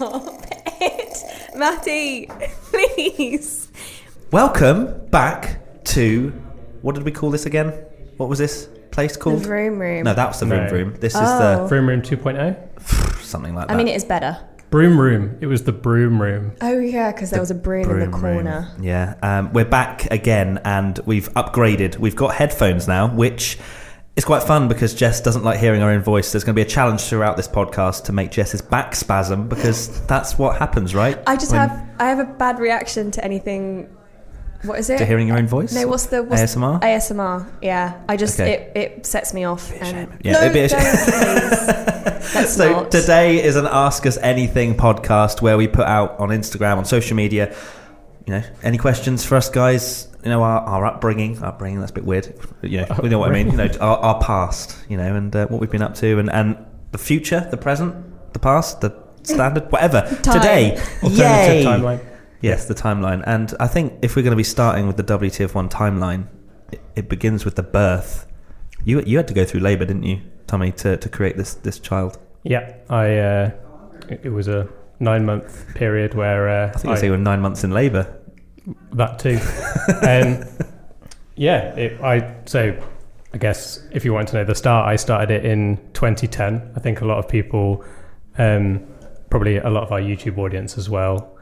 Stop it. Matty, please. Welcome back to what did we call this again? What was this place The called? room room. No, that was the room No. room. This Oh. is Vroom Room 2.0? the something like that. I mean, it is better. Broom Room. It was the Broom Room. Oh, yeah, because there was a broom, in the Broom room. corner. Yeah, um, we're back again, and we've upgraded. We've got headphones now, which is quite fun because Jess doesn't like hearing her own voice. There's going to be a challenge throughout this podcast to make Jess's back spasm because that's what happens, right? I just When- have I have a bad reaction to anything. What is it? to hearing your own voice. No, what's the what's ASMR? ASMR. Yeah, I just Okay. it, it sets me off. And Yeah, no, it'd be a shame. please. So not. today is an Ask Us Anything podcast where we put out on Instagram, on social media, you know, any questions for us guys? You know, our, our upbringing, upbringing. That's a bit weird. You know, you know what I mean. You know, our, our past. You know, and uh, what we've been up to, and and the future, the present, the past, the standard, whatever. Time. Today, Alternative yay! timeline. Yes, the timeline. And I think if we're going to be starting with the WTF1 timeline, it, it begins with the birth. You you had to go through labour, didn't you, Tommy, to, to create this this child? Yeah, I. Uh, it, it was a nine month period where uh, I think you say you were nine months in labour. That too. um, yeah, it, I so I guess if you want to know the start, I started it in 2010. I think a lot of people, um, probably a lot of our YouTube audience as well,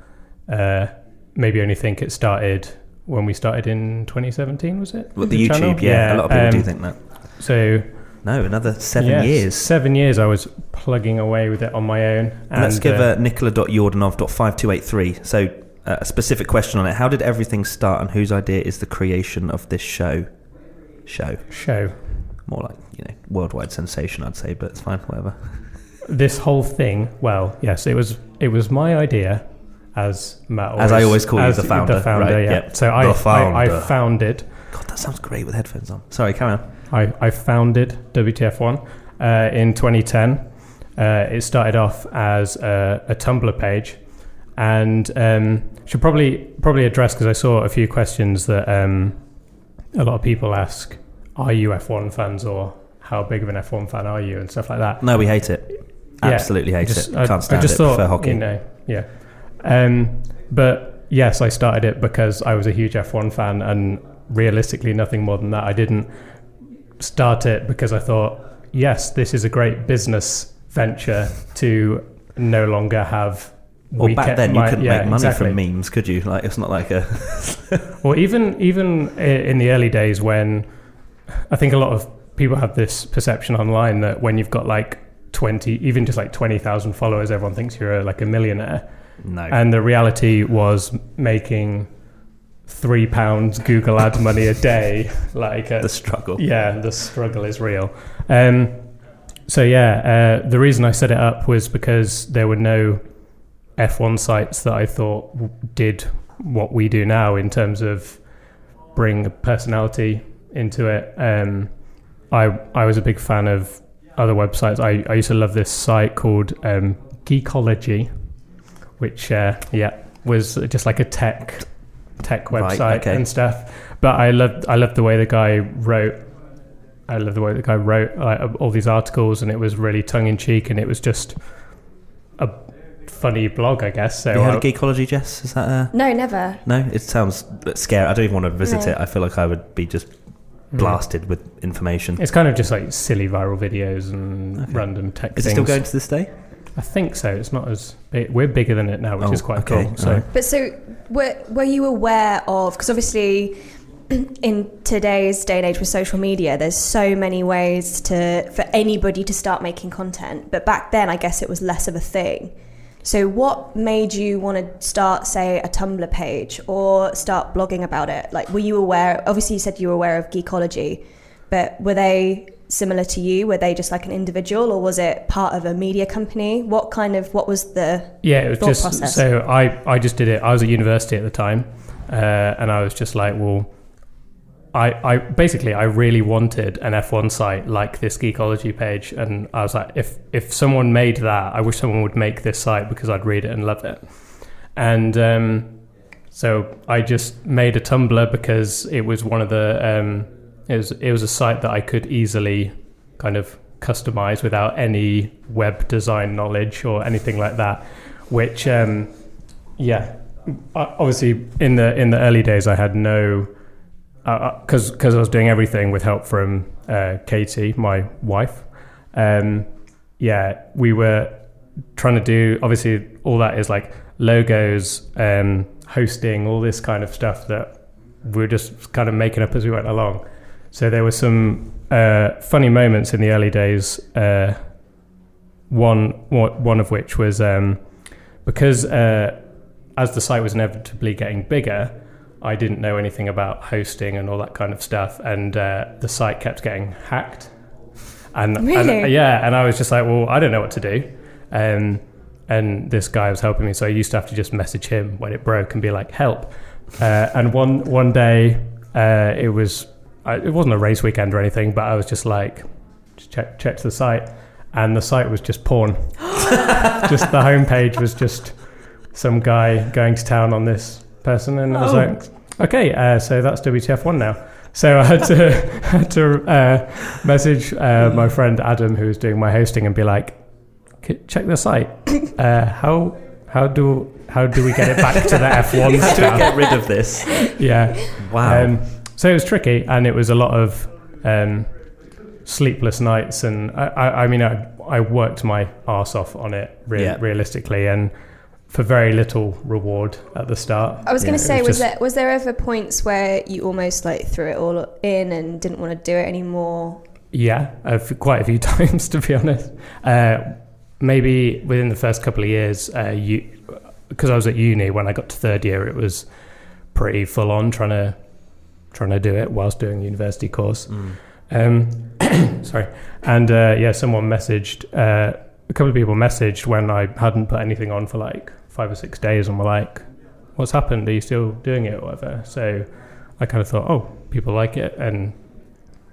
uh, maybe only think it started when we started in 2017. Was it? Well, the, channel? YouTube, yeah, a lot of people do um, think that. So No, another seven yes, years. Seven years. I was plugging away with it on my own. And, Let's give uh, uh, nicola.yordanov.5283. So, a specific question on it. How did everything start, and whose idea is the creation of this show? Show. show. More like, you know, worldwide sensation, I'd say, but it's fine, whatever. this whole thing well yes it was it was my idea as Matt As I always call you, as the founder, right, yeah yep. so I, The I, founder. I founded God, that sounds great with headphones on. Sorry, carry on. I, I founded WTF1 uh, in 2010 uh, it started off as a, a Tumblr page and um, should probably probably address because I saw a few questions that um, a lot of people ask are you F1 fans or how big of an F1 fan are you and stuff like that No, we hate it. Yeah, Absolutely hate just- it. I, Can't stand I just it. thought, Prefer hockey. You know, yeah. Um, but yes, I started it because I was a huge F1 fan, and realistically, nothing more than that. I didn't start it because I thought, yes, this is a great business venture to no longer have. Well, back then you couldn't yeah, make money exactly. from memes, could you? Like it's not like a Or even even in the early days when I think a lot of people have this perception online that when you've got like 20 even just like 20,000 followers everyone thinks you're a, like a millionaire no. and the reality was making 3 pounds Google ad money a day like a, the struggle. yeah, the struggle is real. Um, so yeah, uh, the reason I set it up was because there were no F1 sites that I thought did what we do now in terms of bring a personality into it. Um, I I was a big fan of other websites. I, I used to love this site called um, Geekologie, which uh, yeah was just like a tech tech Right, website okay. and stuff. But I loved I loved the way the guy wrote. I love the way the guy wrote like, all these articles, and it was really tongue in cheek, and it was just a funny blog, I guess. So you heard I- of Geekologie, Jess? Is that uh no, never. no? It sounds scary. I don't even want to visit No. it. I feel like I would be just Mm. blasted with information. It's kind of just like silly viral videos and Okay. random tech Is it still going to this day? I think so. It's not as big. We're bigger than it now, which Oh, is quite okay, cool. So alright. But so, were were you aware of? Because obviously, in today's day and age with social media, there's so many ways to for anybody to start making content. But back then, I guess it was less of a thing. So, what made you want to start, say, a Tumblr page or start blogging about it? Like, were you aware? Obviously, you said you were aware of Geekologie, but were they similar to you? Were they just like an individual, or was it part of a media company? What kind of what was the yeah, it was just process. so I I just did it. I was at university at the time, uh, and I was just like, well. I, I basically I really wanted an F1 site like this Geekologie page, and I was like, if if someone made that, I wish someone would make this site because I'd read it and love it. And um, so I just made a Tumblr because it was one of the um, it was it was a site that I could easily kind of customize without any web design knowledge or anything like that. which um, yeah, obviously in the in the early days I had no because because I was doing everything with help from uh, Katie, my wife. Um, yeah, we were trying to do obviously all that is like logos, um, hosting, all this kind of stuff that we were just kind of making up as we went along. So there were some uh, funny moments in the early days. Uh, one one one of which was um, because uh, as the site was inevitably getting bigger, I didn't know anything about hosting and all that kind of stuff, and uh, the site kept getting hacked. And, and- Really? yeah, and I was just like, well, I don't know what to do. Um, and this guy was helping me, so I used to have to just message him when it broke and be like, help. Uh, and one one day, uh, it was it wasn't a race weekend or anything, but I was just like, just check check the site, and the site was just porn. just the homepage was just some guy going to town on this person, and I was Oh. like, okay, uh, so that's WTF one now. So I had to had to uh, message uh, my friend Adam, who was doing my hosting, and be like, "K- check the site. Uh, how how do how do we get it back to the F one How do we get rid of this? Yeah. Wow. Um, so it was tricky, and it was a lot of um, sleepless nights, and I, I, I mean, I, I worked my ass off on it, re- Yeah. realistically, and for very little reward at the start. I was going to it say, was, just- there was there ever points where you almost like threw it all in and didn't want to do it anymore? Yeah, a f- quite a few times, to be honest. Uh, maybe within the first couple of years, uh, you, because I was at uni when I got to third year, it was pretty full on trying to trying to do it whilst doing a university course. Mm. Um, sorry, and uh, yeah, someone messaged. Uh, a couple of people messaged when I hadn't put anything on for like five or six days, and were like, "What's happened? Are you still doing it, or whatever?" So I kind of thought, "Oh, people like it," and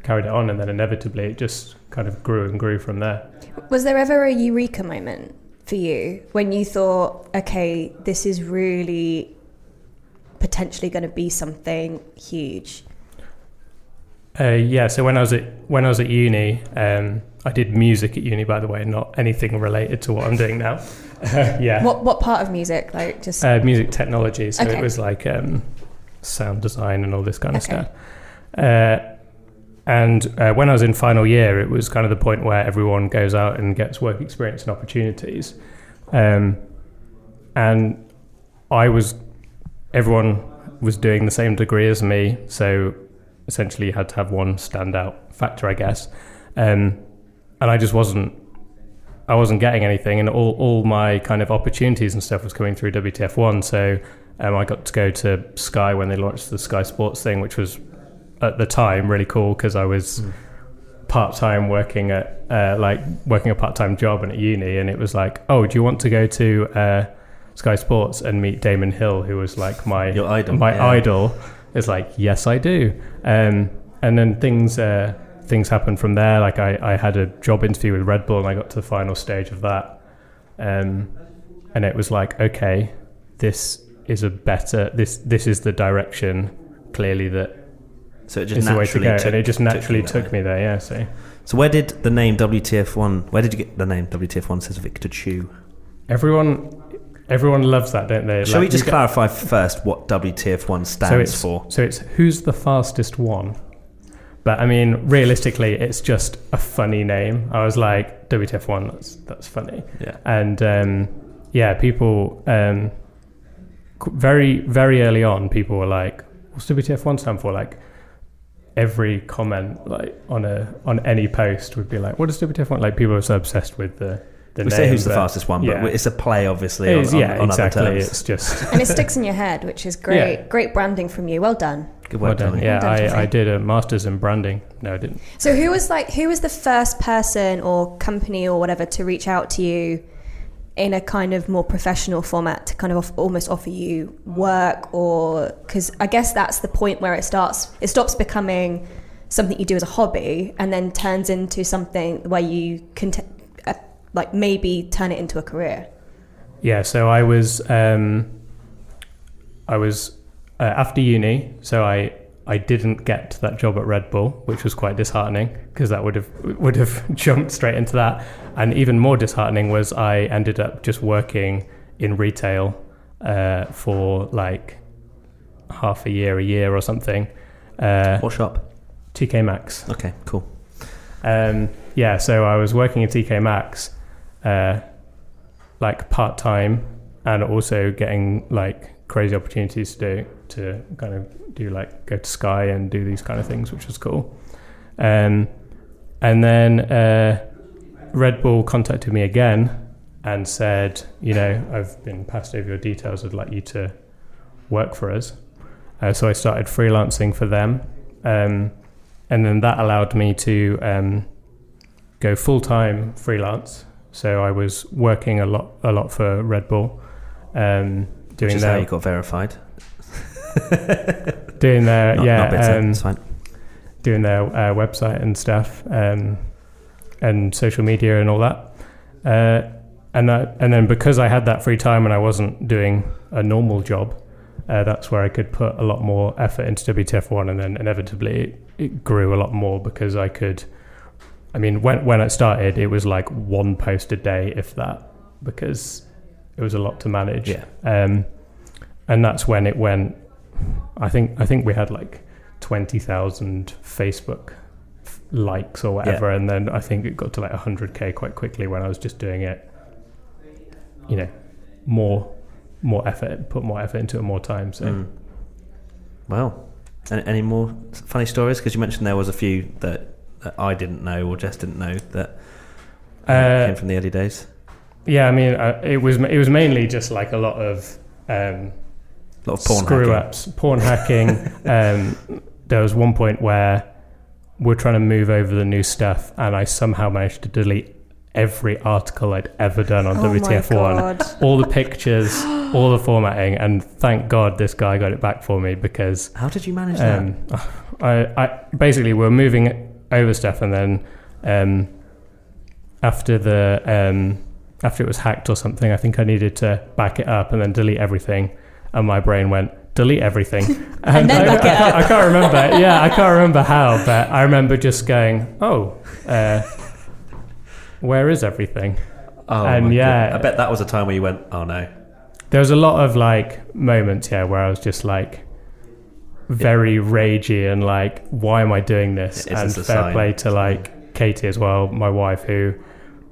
carried it on, and then inevitably it just kind of grew and grew from there. Was there ever a eureka moment for you when you thought, okay, this is really potentially going to be something huge? Uh, yeah, so when I was at when I was at uni, um, I did music at uni, by the way, not anything related to what I'm doing now. yeah, What what part of music? Like just uh, music technology. So Okay. it was like um, sound design and all this kind of Okay. stuff. Uh, and uh, when I was in final year, it was kind of the point where everyone goes out and gets work experience and opportunities. Um, and I was, everyone was doing the same degree as me, so essentially you had to have one standout factor, I guess. Um, and I just wasn't I wasn't getting anything, and all, all my kind of opportunities and stuff was coming through WTF one. So um, I got to go to Sky when they launched the Sky Sports thing, which was at the time really cool because I was part time working at uh, like working a part time job and at uni, and it was like, oh, do you want to go to uh, Sky Sports and meet Damon Hill, who was like my idol, my yeah. idol? It's like, yes, I do. Um, and then things uh, things happened from there. Like I, I had a job interview with Red Bull, and I got to the final stage of that. Um, and it was like, okay, this is a better this this is the direction clearly that So it just is the way to naturally go, took, and it just naturally took, there. me there. Yeah, so So where did the name WTF1? Where did you get the name WTF1? Says Victor Chu. everyone everyone loves that, don't they? Shall Like, we just clarify first what WTF1 so stands it's for? so it's who's the fastest one. But I mean, realistically, it's just a funny name. I was like, WTF one, that's that's funny. Yeah. and um, yeah, people um, very very early on, people were like, "What's WTF one stand for?" Like every comment, like on a on any post, would be like, "What does WTF one?" Like people are so obsessed with the the We name. say who's the fastest one, but yeah. it's a play, obviously, It on, is, on, yeah, on exactly. other terms. It's just and it sticks in your head, which is great. Yeah. Great branding from you. Well done. Good well work, done. Yeah, Well done, I, I did a master's in branding. No, I didn't. So who was like who was the first person or company or whatever to reach out to you in a kind of more professional format to kind of off, almost offer you work or because I guess that's the point where it starts it stops becoming something you do as a hobby and then turns into something where you can t- like maybe turn it into a career. Yeah, so I was um, I was uh, after uni, so I I didn't get that job at Red Bull, which was quite disheartening because that would have would have jumped straight into that. And even more disheartening was I ended up just working in retail uh, for like half a year, a year or something. Uh, What shop? TK Maxx. Okay, cool. Um, yeah, so I was working at TK Maxx, uh, like part time, and also getting like crazy opportunities to do to kind of do like go to Sky and do these kind of things, which was cool. Um, and then uh, Red Bull contacted me again and said, you know, I've been passed over your details. I'd like you to work for us. Uh, so I started freelancing for them. Um, and then that allowed me to um, go full time freelance. So I was working a lot, a lot for Red Bull, um, Which doing is how their, you got verified. doing their, Not, yeah, not um, doing their uh, website and stuff, um, and social media and all that. Uh, and that, and then because I had that free time and I wasn't doing a normal job, uh, that's where I could put a lot more effort into WTF one, and then inevitably it, it grew a lot more because I could. I mean, when when it started, it was like one post a day, if that, because it was a lot to manage. Yeah. Um, and that's when it went. I think I think we had like twenty thousand Facebook f- likes or whatever, and then I think it got to like hundred k quite quickly when I was just doing it. You know, more more effort, put more effort into it, more time. So Mm. Well, any, any more funny stories? Because you mentioned there was a few that, that I didn't know or Jess didn't know that uh, Uh, came from the early days. yeah, I mean, uh, it was it was mainly just like a lot of. Um, A lot of porn screw hacking. ups, porn hacking. um, there was one point where we're trying to move over the new stuff, and I somehow managed to delete every article I'd ever done on oh WTF1, all the pictures, all the formatting, and thank God this guy got it back for me because How did you manage that? um, I, I basically we're moving over stuff, and then um, after the um, after it was hacked or something, I think I needed to back it up and then delete everything, and my brain went delete everything, And then I, back I it can't, up. I can't remember. Yeah, I can't remember how, but I remember just going, oh. Uh, where is everything? oh, and my yeah. God. I bet that was a time where you went, oh no. There was a lot of like moments, yeah, where I was just like very ragey and like, why am I doing this? Is and this fair sign? play to like Katie as well, my wife, who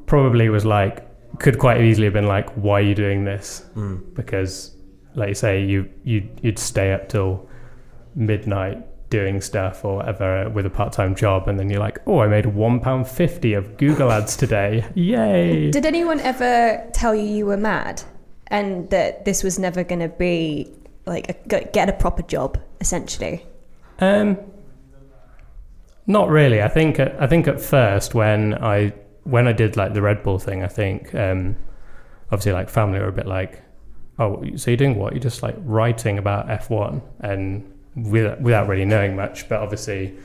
probably was like, could quite easily have been like, why are you doing this? Mm. Because, like you say, you you you'd stay up till midnight doing stuff or whatever with a part-time job and then you're like oh i made one pound fifty of google ads today yay Did anyone ever tell you you were mad and that this was never going to be like a, get a proper job essentially? Um, not really. I think I think at first when I when I did like the Red Bull thing, I think um, obviously like family were a bit like, oh, so you're doing what? You're just like writing about F1 and without, without really knowing much. But obviously,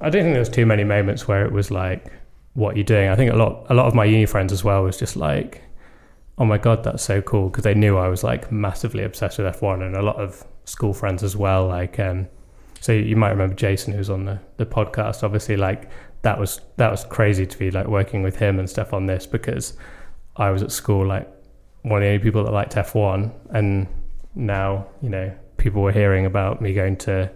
I don't think there was too many moments where it was like, what you're doing. I think a lot a lot of my uni friends as well was just like, oh my god, that's so cool because they knew I was like massively obsessed with F1 and a lot of school friends as well. Like, um, so you might remember Jason who's on the, the podcast. Obviously, like that was that was crazy to be like working with him and stuff on this because I was at school like one of the only people that liked F1, and now you know people were hearing about me going to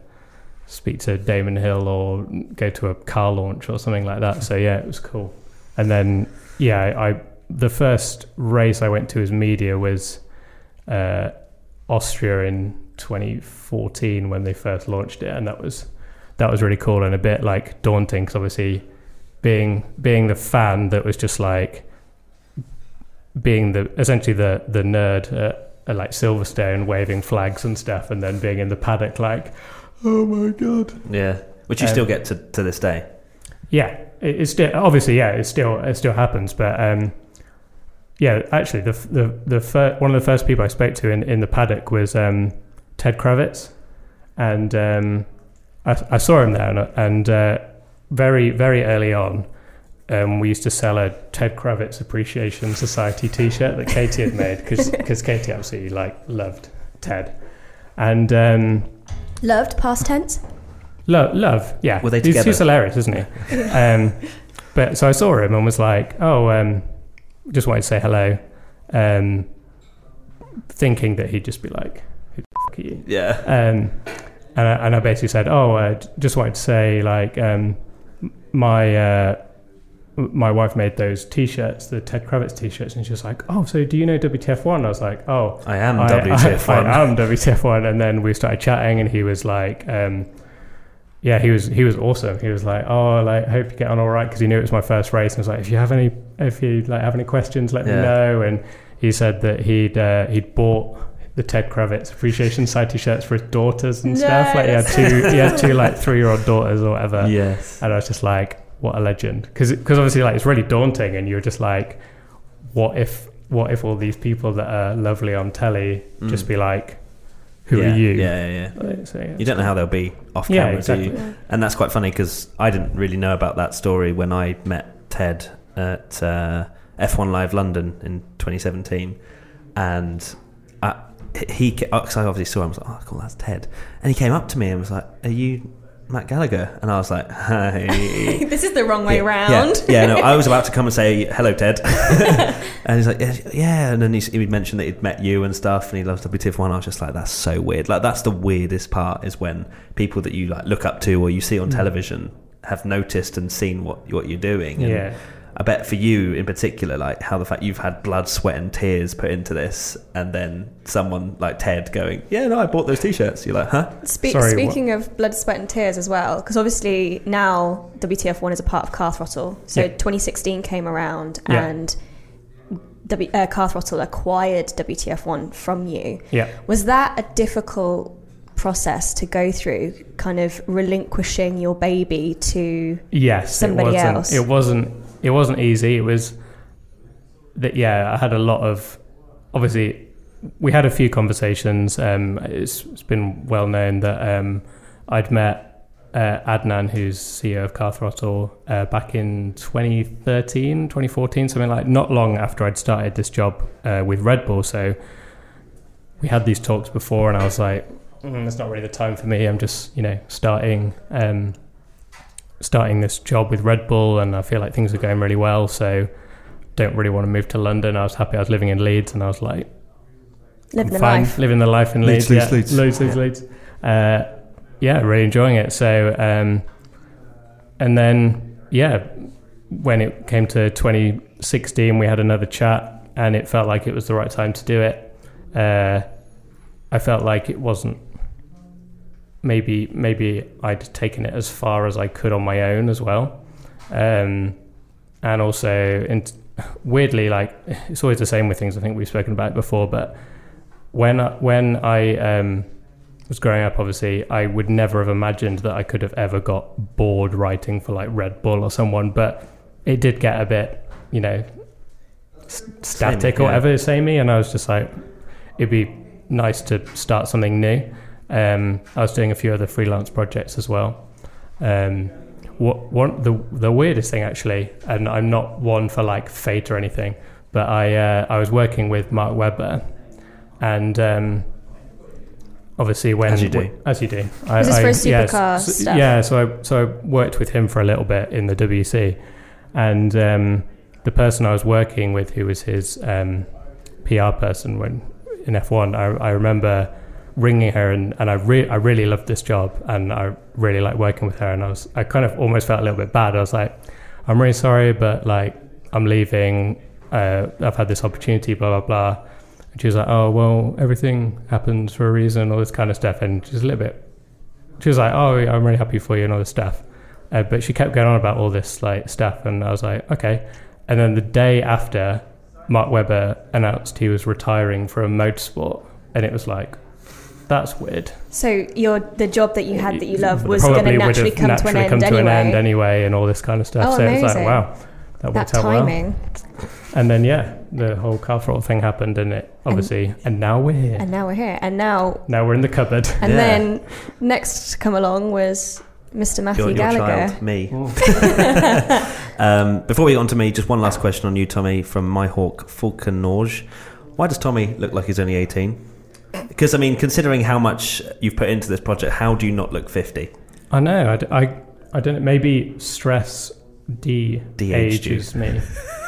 speak to Damon Hill or go to a car launch or something like that. So yeah, it was cool. And then yeah, I the first race I went to as media was uh, Austria in 2014 when they first launched it, and that was that was really cool and a bit like daunting because obviously being being the fan that was just like being the essentially the the nerd at, at like Silverstone waving flags and stuff, and then being in the paddock like, oh my god, Yeah. Which you Um, still get to, to this day. yeah, it, it's still obviously yeah, it still it still happens, but um, yeah, actually the the the fir- one of the first people I spoke to in, in the paddock was um, Ted Kravitz, and um, I, I saw him there, and, and uh, very very early on. Um, we used to sell a Ted Kravitz Appreciation Society T-shirt that Katie had made because Katie absolutely like loved Ted, and um, Loved past tense. Love, love, yeah. Were they he's, together? he's hilarious, isn't he? um, but so I saw him and was like, "Oh, um, just wanted to say hello." Um, thinking that he'd just be like, "Who the fuck are you?" Yeah. Um, and I, and I basically said, "Oh, I just wanted to say, like, um, my uh, my wife made those T-shirts, the Ted Kravitz T-shirts, and she was like, "Oh, so do you know WTF One?" I was like, "Oh, I am I- WTF I, one. I am WTF One." And then we started chatting, and he was like, um, "Yeah, he was he was awesome. He was like, oh, like hope you get on all right," because he knew it was my first race, and was like, "If you have any, if you like have any questions, let me know." And he said that he'd uh, he'd bought the Ted Kravitz Appreciation Society shirts for his daughters and stuff. Like he had two he had two like three year old daughters or whatever. Yes. And I was just like, what a legend. Because obviously, like, it's really daunting, and you're just like, what if, what if all these people that are lovely on telly just Mm. be like, who yeah. are you? Yeah, yeah, yeah. So, yeah, You don't know how they'll be off Yeah, camera, exactly. do you? And that's quite funny because I didn't really know about that story when I met Ted at uh, F1 Live London in 2017, and I, he, because I obviously saw him, I was like, "Oh, cool, that's Ted," and he came up to me and was like, "Are you Matt Gallagher?" And I was like, "Hi." this is the wrong way yeah, round. Yeah, yeah, no, I was about to come and say hello, Ted, and he's like, yeah, yeah, and then he, he mentioned that he'd met you and stuff, and he loves WTF one. I was just like, that's so weird. Like that's the weirdest part is when people that you like look up to or you see on Mm. television have noticed and seen what what you're doing. And Yeah. I bet for you in particular, like how the fact you've had blood, sweat, and tears put into this, and then someone like Ted going, "Yeah, no, I bought those t-shirts." You're like, "Huh?" Spe- Sorry, speaking of blood, sweat, and tears as well, because obviously now WTF1 is a part of Car Throttle. So Yeah. 2016 came around Yeah. and w- uh, Car Throttle acquired WTF1 from you. Yeah. Was that a difficult process to go through, kind of relinquishing your baby to. Yes, Somebody it wasn't, else. It wasn't. It wasn't easy. It was that. Yeah, I had a lot of. Obviously, we had a few conversations. Um, it's, it's been well known that um, I'd met uh, Adnan, who's CEO of Car Throttle, uh, back in 2013, 2014, something like. Not long after I'd started this job uh, with Red Bull, so we had these talks before, and I was like, mm, "It's not really the time for me. I'm just, you know, starting." Um, starting this job with Red Bull, and I feel like things are going really well. So, don't really want to move to London. I was happy I was living in Leeds, and I was like, living I'm the fine, life. living the life in Leeds, Leeds, Leeds, yeah, Leeds. Leeds, Leeds, Leeds. Uh, yeah, really enjoying it. So, um, and then yeah, when it came to 2016, we had another chat, and it felt like it was the right time to do it. Uh, I felt like it wasn't. Maybe maybe I'd taken it as far as I could on my own as well, um, and also in, weirdly like it's always the same with things. I think we've spoken about it before, but when I, when I um, was growing up, obviously, I would never have imagined that I could have ever got bored writing for like Red Bull or someone. But it did get a bit, you know, s- static or whatever, samey, and I was just like, it'd be nice to start something new. Um, I was doing a few other freelance projects as well. Um, what one the the weirdest thing actually, and I'm not one for like fate or anything, but I uh, I was working with Mark Webber, and um, obviously when As you do. as you do, I, Was this for I- his yeah, supercar so- stuff? Yeah, so I so I worked with him for a little bit in the WC, and um, the person I was working with, who was his um, PR person when in F1, I, I remember ringing her and, and I, re- I really loved this job and I really like working with her and I was I kind of almost felt a little bit bad. I was like, I'm really sorry, but like I'm leaving. Uh, I've had this opportunity, blah blah blah. And she was like, oh well, everything happens for a reason, all this kind of stuff, and she's a little bit. She was like, oh, I'm really happy for you and all this stuff, uh, but she kept going on about all this like stuff, and I was like, okay. And then the day after, Mark Webber announced he was retiring from motorsport, and it was like, that's weird. So your the job that you had that you loved was going to would naturally have come naturally to an end come to anyway. an end anyway, and all this kind of stuff. Oh, so it's like, wow, that that worked out well. timing. And then yeah, the whole car throttle thing happened, and it obviously, and, now we're here. And now we're here. And now now we're in the cupboard. and Yeah. then next to come along was Mr. Matthew Your, your Gallagher. child, me. um, before we get on to me, just one last question on you, Tommy, from my hawk Falconorge. Why does Tommy look like he's only 18? Because, I mean, considering how much you've put into this project, how do you not look 50? I know. I I don't. Maybe stress de De-aged you. ages me.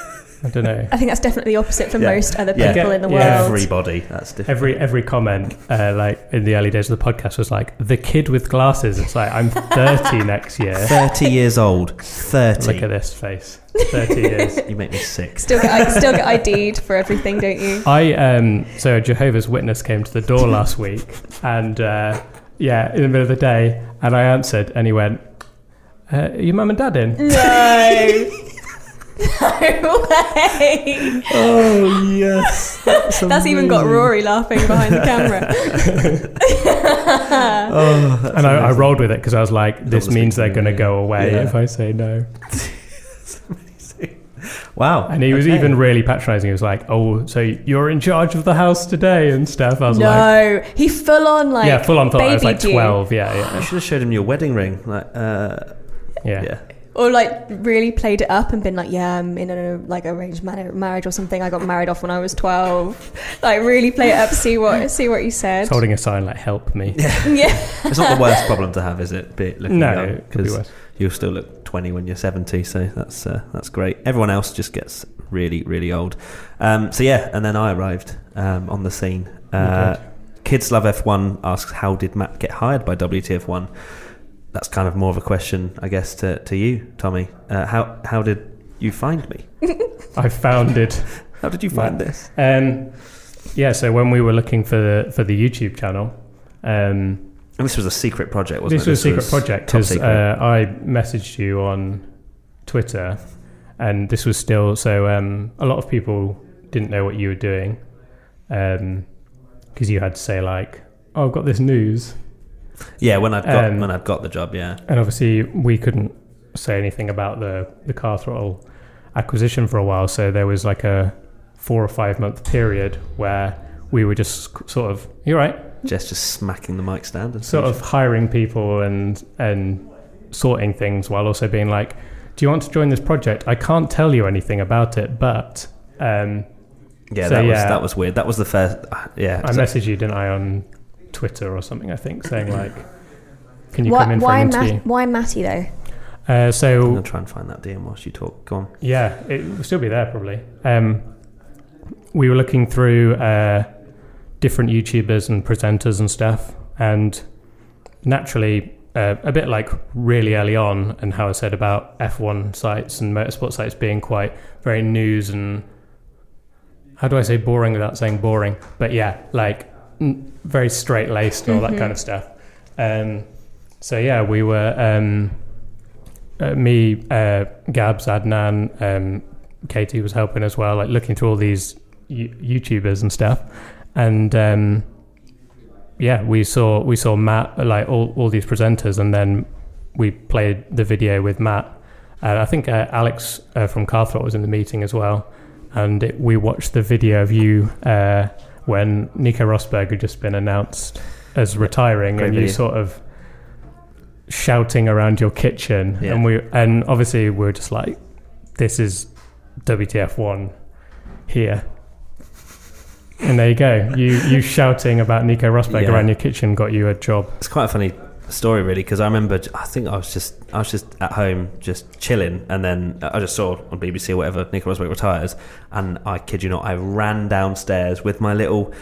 I don't know. I think that's definitely the opposite for Yeah. most other Yeah. people in the Yeah. world. Everybody. That's different. Every every comment, uh, like in the early days of the podcast, was like the kid with glasses. It's like I'm 30 next year. 30 years old. 30. Look at this face. 30 years. You make me sick. Still get still get ID'd for everything, don't you? I um so a Jehovah's Witness came to the door last week, and uh, yeah, in the middle of the day, and I answered, and he went, uh, "Are your mum and dad in?" No. no way. Oh, yes. That's even got Rory laughing behind the camera. Oh, And I, I rolled with it because I was like, "This Don't means they're going to go away Yeah. if I say no." Wow. And he was Okay. even really patronising. He was like, "Oh, so you're in charge of the house today and stuff." I was like, No, he full on like "Yeah, full on." Thought I was like babied you. twelve. Yeah, I should have showed him your wedding ring. Like, uh, yeah. yeah. Or like really played it up and been like, yeah, I'm in a like arranged mar- marriage or something. I got married off when I was twelve. Like really play it up, see what see what you said. It's holding a sign like "Help me." Yeah, It's not the worst problem to have, is it? Be looking No, young, it could be 'cause worse. You'll still look 20 when you're 70, so that's uh, that's great. Everyone else just gets really, really old. Um, so yeah, and then I arrived um, on the scene. Uh, Kids Love F1 asks, how did Matt get hired by WTF1? That's kind of more of a question, I guess, to, to you, Tommy. Uh, how how did you find me? I found it. How did you find this? Um, yeah, so when we were looking for the for the YouTube channel, um, And this was a secret project, wasn't this it? was a secret project because uh, I messaged you on Twitter, and this was still so um, a lot of people didn't know what you were doing because you had to say like, "Oh, I've got this news," yeah, when I'd got um, when I'd got the job, yeah. and obviously we couldn't say anything about the the car throttle acquisition for a while, so there was like a four or five month period where we were just sort of, "You're right." Jess just smacking the mic stand and sort of hiring people and and sorting things while also being like, "Do you want to join this project? I can't tell you anything about it, but um, Yeah, So, that was yeah. that was weird. That was the first. uh, Yeah, I messaged you, didn't I, on Twitter or something? I think saying like, "Can you why, come in for why, an Ma- interview?" why Matty though? uh, I'm so gonna try and find that DM whilst you talk. Go on. yeah, it will still be there probably. Um, we were looking through uh, different YouTubers and presenters and stuff, and naturally, uh, a bit like really early on, and how I said about F1 sites and motorsport sites being quite very news and how do I say boring without saying boring? But yeah, like n- very straight laced and all that kind of stuff. Um, so yeah, we were um, uh, me, uh, Gabs, Adnan, um, Katie was helping as well, like looking through all these U- YouTubers and stuff, and um, yeah, we saw we saw Matt like all, all these presenters, and then we played the video with Matt. And I think uh, Alex uh, from Carthrot was in the meeting as well, and it, we watched the video of you uh, when Nico Rosberg had just been announced as retiring, Great and you sort of shouting around your kitchen, Yeah. and we and obviously we are just like, this is WTF one here. And there you go. You you shouting about Nico Rosberg Yeah. around your kitchen got you a job. It's quite a funny story, really, because I remember. I think I was just I was just at home, just chilling, and then I just saw on BBC or whatever Nico Rosberg retires, and I kid you not, I ran downstairs with my little.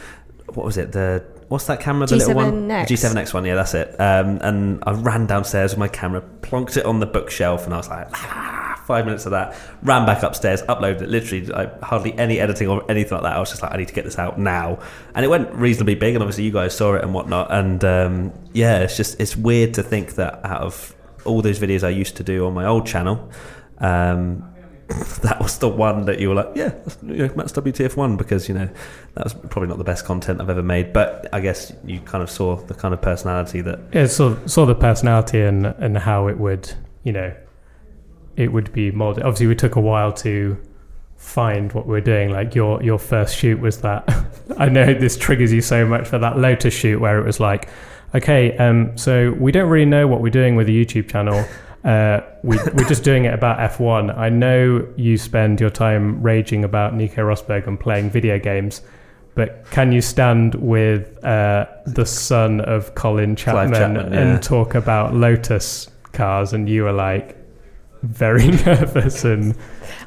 What was it? The what's that camera? The little one, G7X. G7X one. Yeah, that's it. Um, and I ran downstairs with my camera, plonked it on the bookshelf, and I was like. Ah, Five minutes of that, ran back upstairs, uploaded it. Literally, hardly any editing or anything like that. I was just like, I need to get this out now, and it went reasonably big. And obviously, you guys saw it and whatnot. And um, yeah, it's just it's weird to think that out of all those videos I used to do on my old channel, um, that was the one that you were like, yeah, that's, you know, Matt's WTF one because you know that was probably not the best content I've ever made. But I guess you kind of saw the kind of personality that Yeah, saw saw the personality and and how it would you know it would be molded. Obviously, we took a while to find what we are doing. Like your your first shoot was that. I know this triggers you so much for that Lotus shoot where it was like, okay, um, so we don't really know what we're doing with the YouTube channel. Uh, we, we're just doing it about F1. I know you spend your time raging about Nico Rosberg and playing video games, but can you stand with uh, the son of Colin Chapman, Chapman, yeah. and talk about Lotus cars? And you were like very nervous and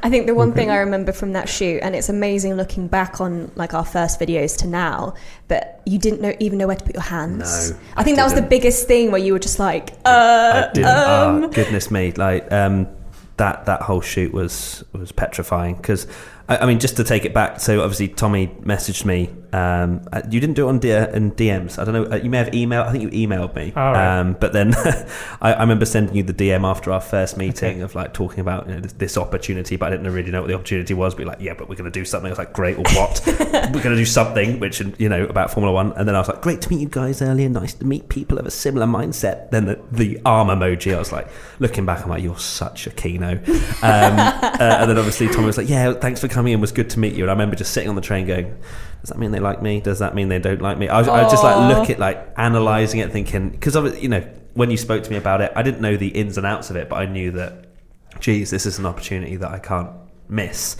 I think the one thing I remember from that shoot, and it's amazing looking back on like our first videos to now, but you didn't know even know where to put your hands. No, I think I that was the biggest thing where you were just like, uh, I didn't. um, oh, goodness me! Like um, that that whole shoot was was petrifying because I, I mean, just to take it back. So obviously, Tommy messaged me. Um, uh, you didn't do it on D- in DMs. I don't know. Uh, you may have emailed. I think you emailed me. Oh, right. um, but then I, I remember sending you the DM after our first meeting of like talking about you know, this, this opportunity, but I didn't really know what the opportunity was. But you're like, yeah, but we're going to do something. I was like, great. or what? we're going to do something, which you know about Formula One. And then I was like, great to meet you guys earlier. Nice to meet people of a similar mindset. Then the, the arm emoji. I was like, looking back, I'm like, you're such a kino. Um, uh, and then obviously Tommy was like, yeah, thanks for coming in. It was good to meet you. And I remember just sitting on the train going, does that mean they like me? Does that mean they don't like me? I was, I was just like look at like analyzing it, thinking because of it, you know when you spoke to me about it, I didn't know the ins and outs of it, but I knew that, geez, this is an opportunity that I can't miss.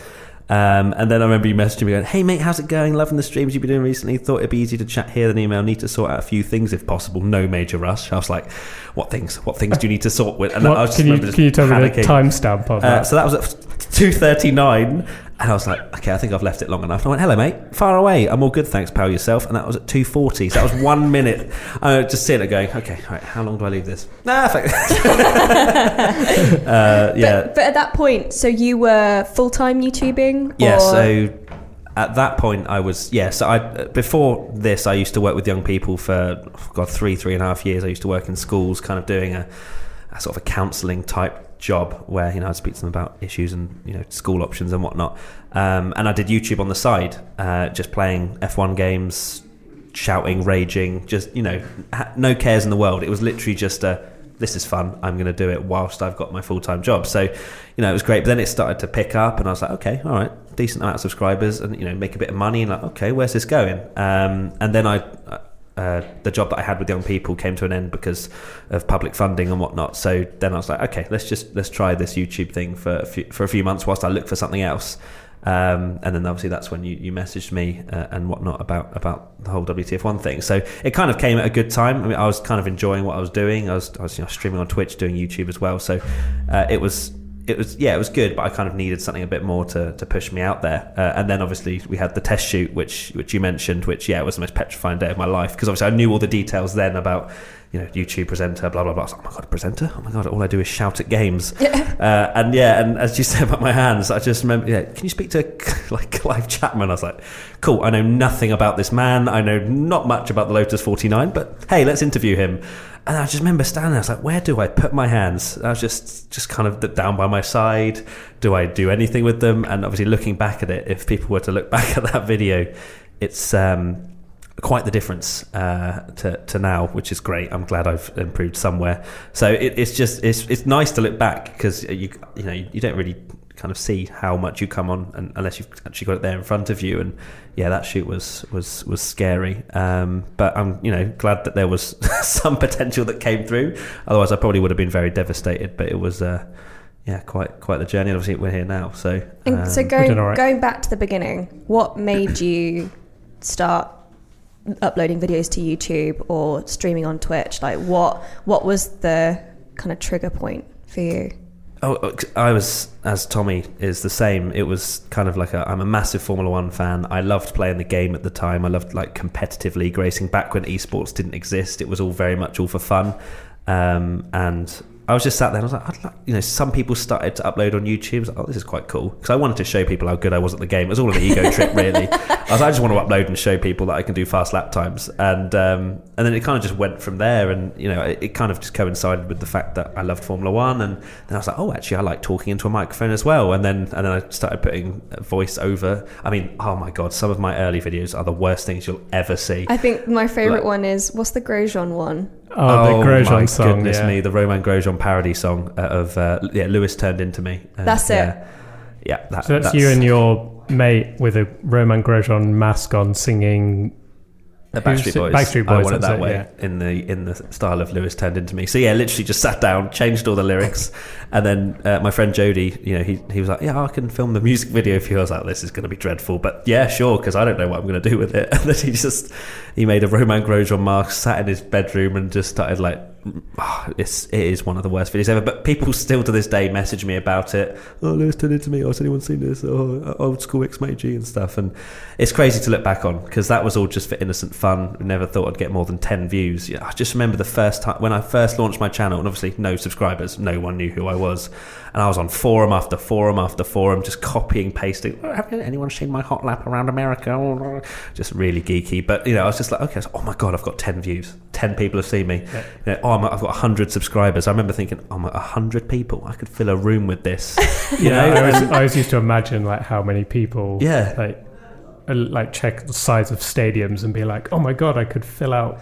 Um, and then I remember you messaging me going, "Hey mate, how's it going? Loving the streams you've been doing recently. Thought it'd be easy to chat here than email. Need to sort out a few things if possible. No major rush." I was like, "What things? What things do you need to sort with?" And I was just can you just can you tell me the panicking. timestamp of Uh, so that was at two thirty nine, and I was like, okay, I think I've left it long enough. And I went, hello, mate, far away. I'm all good, thanks, pal. Yourself? And that was at two forty. So that was one minute. I was just sitting there going, okay, all right, how long do I leave this? Nah, fuck. uh, yeah, But, but at that point, so you were full time YouTubing? yeah. So at that point, I was yeah. So I before this, I used to work with young people for oh God three three and a half years. I used to work in schools, kind of doing a, a sort of a counselling type job where you know I'd speak to them about issues and you know school options and whatnot. Um, and I did YouTube on the side, uh, just playing F1 games, shouting, raging, just you know, no cares in the world. It was literally just a this is fun. I'm going to do it whilst I've got my full time job. So, you know, it was great. But then it started to pick up, and I was like, okay, all right, decent amount of subscribers, and you know, make a bit of money. And like, okay, where's this going? Um, and then I. Uh, the job that I had with young people came to an end because of public funding and whatnot. So then I was like, okay, let's just let's try this YouTube thing for a few, for a few months whilst I look for something else. Um, and then obviously that's when you, you messaged me uh, and whatnot about about the whole WTF1 thing. So it kind of came at a good time. I mean, I was kind of enjoying what I was doing. I was, I was you know, streaming on Twitch, doing YouTube as well. So uh, it was it was yeah, it was good. But I kind of needed something a bit more to, to push me out there. Uh, and then obviously we had the test shoot, which which you mentioned, which yeah, it was the most petrifying day of my life because obviously I knew all the details then about you know YouTube presenter, blah blah blah. I was like, oh my god, presenter! Oh my god, all I do is shout at games. Uh, and yeah, and as you said about my hands, I just remember, yeah, can you speak to like Clive Chapman? I was like, cool, I know nothing about this man. I know not much about the Lotus 49, but hey, let's interview him. And I just remember standing there, I was like, where do I put my hands? I was just, just kind of down by my side. Do I do anything with them? And obviously looking back at it, if people were to look back at that video, it's, um, quite the difference uh, to, to now, which is great. I'm glad I've improved somewhere. So it, it's just it's it's nice to look back because you you know you, you don't really kind of see how much you come on and, unless you've actually got it there in front of you. And yeah, that shoot was was was scary. Um, but I'm you know glad that there was some potential that came through. Otherwise, I probably would have been very devastated. But it was. Uh, yeah, quite quite the journey. And obviously, we're here now. So, And so um, going doing all right. going back to the beginning, what made you start uploading videos to YouTube or streaming on Twitch? Like what what was the kind of trigger point for you? Oh, I was as Tommy is the same. It was kind of like a. I'm a massive Formula One fan. I loved playing the game at the time. I loved like competitive league racing back when esports didn't exist. It was all very much all for fun, um, and I was just sat there and I was like, I'd like, you know, some people started to upload on YouTube. I was like, oh, this is quite cool because I wanted to show people how good I was at the game. It was all an ego trip, really. I was like, I just want to upload and show people that I can do fast lap times, and um, and then it kind of just went from there. And you know, it, it kind of just coincided with the fact that I loved Formula One, and then I was like, oh, actually, I like talking into a microphone as well. And then and then I started putting voice over. I mean, oh my god, some of my early videos are the worst things you'll ever see. I think my favorite Like- one is what's the Grosjean one? Oh, the Grosjean my song. goodness yeah. me, the Romain Grosjean parody song uh, of uh, yeah, Lewis turned into me. Uh, That's it. Yeah, yeah that, So that's, you and your mate with a Romain Grosjean mask on singing. The Backstreet? Boys. Backstreet I want it that it, way yeah. in the in the style of Lewis turned into me. So yeah, literally just sat down, changed all the lyrics, and then uh, my friend Jody, you know, he he was like, yeah, I can film the music video for you. I was like, this is going to be dreadful, but yeah, sure, because I don't know what I'm going to do with it. And then he just he made a Romain Grosjean mask, sat in his bedroom, and just started like oh, it's it is one of the worst videos ever. But people still to this day message me about it. Oh, Lewis turned into me. Oh, has anyone seen this? Oh, uh, old school X G and stuff. And it's crazy to look back on because that was all just for innocent fun. Never thought I'd get more than ten views. Yeah, I just remember the first time when I first launched my channel, and obviously no subscribers, no one knew who I was, and I was on forum after forum after forum, just copying, pasting. Oh, have anyone seen my hot lap around America? Oh, just really geeky. But you know, I was just like, okay, oh my god, I've got ten views. Ten people have seen me. Yeah. You know, oh, i have got hundred subscribers. I remember thinking, oh my, hundred people. I could fill a room with this. You know, I, always, I always used to imagine like how many people. Yeah. Like uh, like check the size of stadiums and be like, oh my god, I could fill out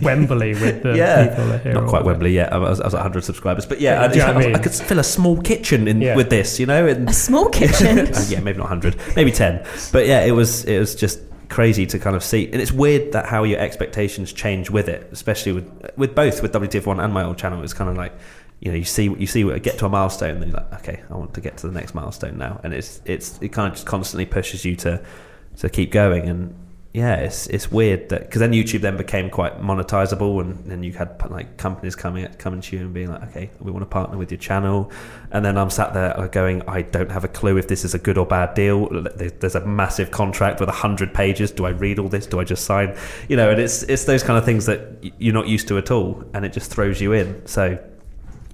Wembley with the yeah. people here. Not quite Wembley yet. I was, I was 100 subscribers, but yeah, I, I, I, I, could fill a small kitchen in yeah. with this, you know. And, a small kitchen. uh, yeah, maybe not 100, maybe 10. But yeah, it was it was just crazy to kind of see, and it's weird that how your expectations change with it, especially with with both with WTF1 and my old channel. It's kind of like you know you see you see get to a milestone, then you're like, okay, I want to get to the next milestone now, and it's it's it kind of just constantly pushes you to to keep going. And yeah, it's it's weird that because then YouTube then became quite monetizable, and then you had like companies coming coming to you and being like, okay, we want to partner with your channel, and then I'm sat there uh, going, I don't have a clue if this is a good or bad deal. There's a massive contract with hundred pages. Do I read all this? Do I just sign? You know, and it's it's those kind of things that you're not used to at all, and it just throws you in. So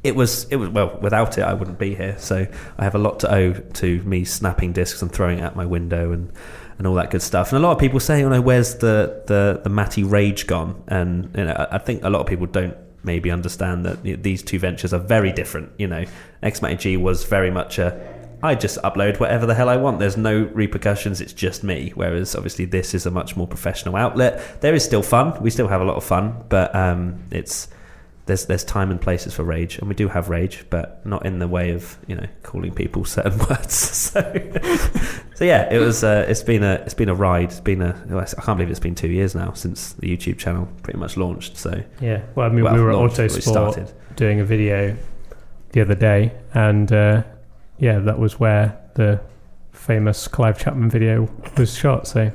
it was it was well without it I wouldn't be here. So I have a lot to owe to me snapping discs and throwing it out my window and and all that good stuff. And a lot of people say, you know, where's the the the Matty rage gone? And you know, I think a lot of people don't maybe understand that these two ventures are very different. You know, X Matty G was very much a I just upload whatever the hell I want. There's no repercussions. It's just me. Whereas obviously this is a much more professional outlet. There is still fun. We still have a lot of fun, but um, it's there's there's time and places for rage, and we do have rage, but not in the way of you know calling people certain words. so, so yeah, it was. Uh, it's been a it's been a ride. It's been a. I can't believe it's been two years now since the YouTube channel pretty much launched. So yeah, well, I mean, well, we were at Autosport doing a video the other day, and uh, yeah, that was where the famous Clive Chapman video was shot. So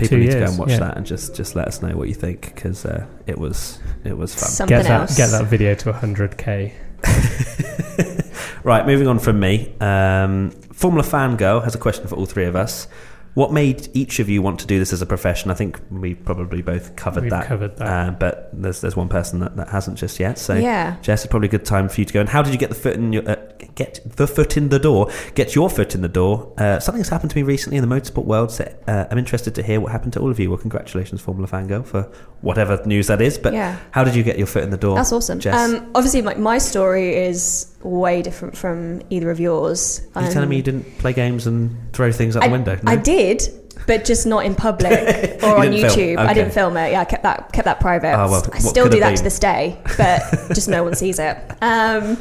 people need years, to go and watch yeah. that and just just let us know what you think because uh, it was it was fun. Something get that else. get that video to 100k. right, moving on from me. Um, Formula Fangirl has a question for all three of us. What made each of you want to do this as a profession? I think we probably both covered We've that. Covered that. Uh, but there's there's one person that, that hasn't just yet. So yeah. Jess, it's probably a good time for you to go. And how did you get the foot in your uh, get the foot in the door? Get your foot in the door. Uh, something's happened to me recently in the motorsport world. So uh, I'm interested to hear what happened to all of you. Well, congratulations, Formula Fangirl, for whatever news that is. But Yeah. how did you get your foot in the door? That's awesome. Jess? Um, obviously, like my story is way different from either of yours. Are you Um, telling me you didn't play games and throw things out I, the window? No? I did, but just not in public or on You film? YouTube. I didn't film it. Yeah, I kept that kept that private. Oh, well, I still do that been? to this day, but just no one sees it. Um,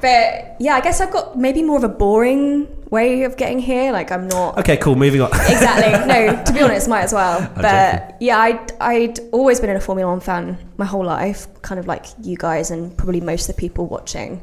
but yeah, I guess I've got maybe more of a boring way of getting here. Like I'm not Okay, cool. Moving on. exactly. No, to be honest, might as well. I'm but joking. yeah, I'd, I'd always been a Formula One fan my whole life, kind of like you guys and probably most of the people watching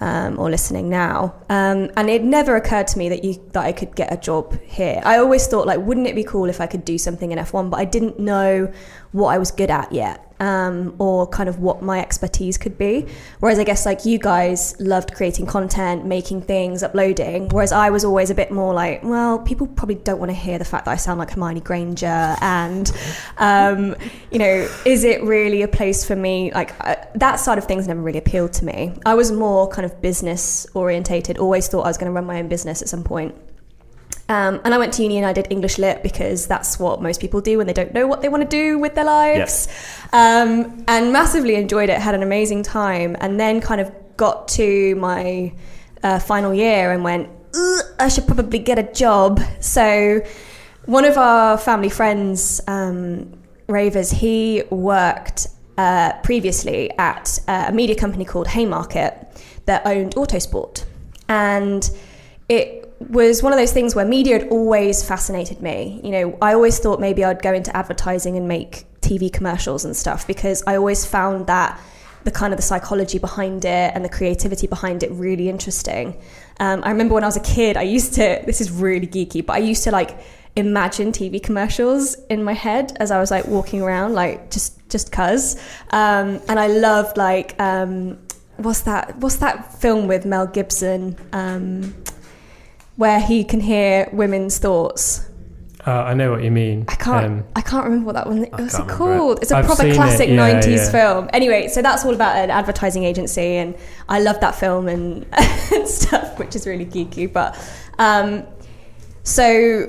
um, or listening now. Um, and it never occurred to me that you that I could get a job here. I always thought like, wouldn't it be cool if I could do something in F1? But I didn't know what I was good at yet. Um, or kind of what my expertise could be. Whereas I guess like you guys loved creating content, making things, uploading. Whereas I was always a bit more like, well, people probably don't want to hear the fact that I sound like Hermione Granger, and um, you know, is it really a place for me? Like uh, that side of things never really appealed to me. I was more kind of business orientated. Always thought I was going to run my own business at some point. Um, and I went to uni and I did English lit because that's what most people do when they don't know what they want to do with their lives. Um, and massively enjoyed it, had an amazing time, and then kind of got to my uh, final year and went, "Ugh, I should probably get a job. So one of our family friends, um, Ravers, he worked uh, previously at uh, a media company called Haymarket that owned Autosport. And it was one of those things where media had always fascinated me. You know, I always thought maybe I'd go into advertising and make TV commercials and stuff because I always found that the kind of the psychology behind it and the creativity behind it really interesting. Um, I remember when I was a kid, I used to, this is really geeky, but I used to like imagine TV commercials in my head as I was like walking around, like just just cuz. Um, and I loved like um, what's that? What's that film with Mel Gibson um, where he can hear women's thoughts? Uh, I know what you mean. I can't. Um, I can't remember what that one. What's can't it called? It's a I've proper classic yeah, '90s yeah. film. Anyway, so that's all about an advertising agency, and I love that film and, and stuff, which is really geeky. But um, so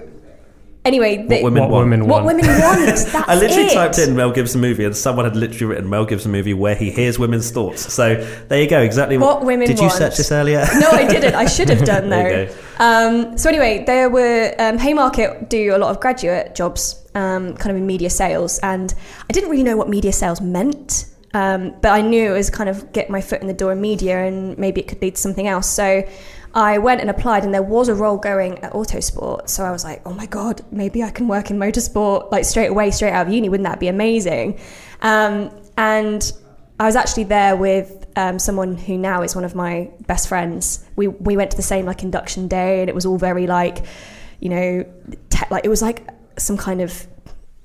anyway, the, What women what want. women what women want. That's I literally it. typed in Mel Gibson movie, and someone had literally written Mel Gibson movie where he hears women's thoughts. So there you go. Exactly What women Did you search this earlier? no, I didn't. I should have done There though. Um, so anyway, there were um, Haymarket do a lot of graduate jobs, um, kind of in media sales, and I didn't really know what media sales meant. Um, but I knew it was kind of get my foot in the door in media, and maybe it could lead to something else. So I went and applied, and there was a role going at Autosport. So I was like, oh my god, maybe I can work in motorsport like straight away, straight out of uni. Wouldn't that be amazing? Um, and I was actually there with um, someone who now is one of my best friends. We we went to the same like induction day, and it was all very like, you know, te- like it was like some kind of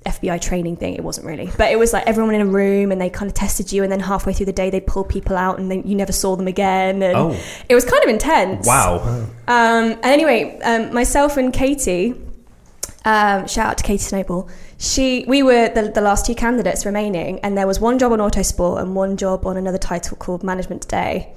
FBI training thing. It wasn't really, but it was like everyone in a room, and they kind of tested you, and then halfway through the day, they pull people out, and then you never saw them again, and Oh. it was kind of intense. Wow. Um, and anyway, um, myself and Katie, um, shout out to Katie Snowball. She, we were the, the last two candidates remaining, and there was one job on Autosport and one job on another title called Management Today,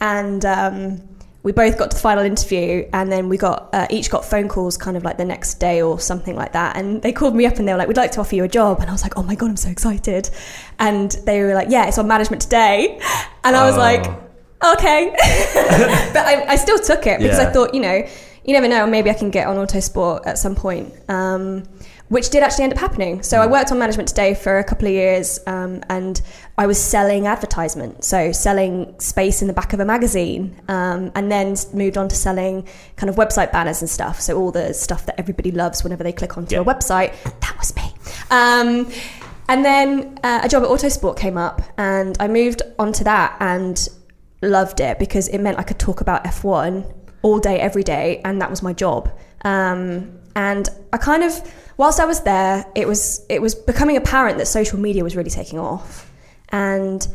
and um, we both got to the final interview, and then we got uh, each got phone calls kind of like the next day or something like that, and they called me up and they were like, "We'd like to offer you a job," and I was like, "Oh my god, I'm so excited!" And they were like, "Yeah, it's on Management Today," and I was Oh. like, "Okay," but I, I still took it because I thought, you know, you never know, maybe I can get on Autosport at some point. Um, which did actually end up happening. So I worked on management today for a couple of years, um, and I was selling advertisement, so selling space in the back of a magazine, um, and then moved on to selling kind of website banners and stuff. So all the stuff that everybody loves whenever they click onto Yeah. a website. That was me. Um, and then uh, a job at Autosport came up, and I moved onto that and loved it because it meant I could talk about F1 all day, every day, and that was my job. Um, and I kind of, whilst I was there, it was it was becoming apparent that social media was really taking off, and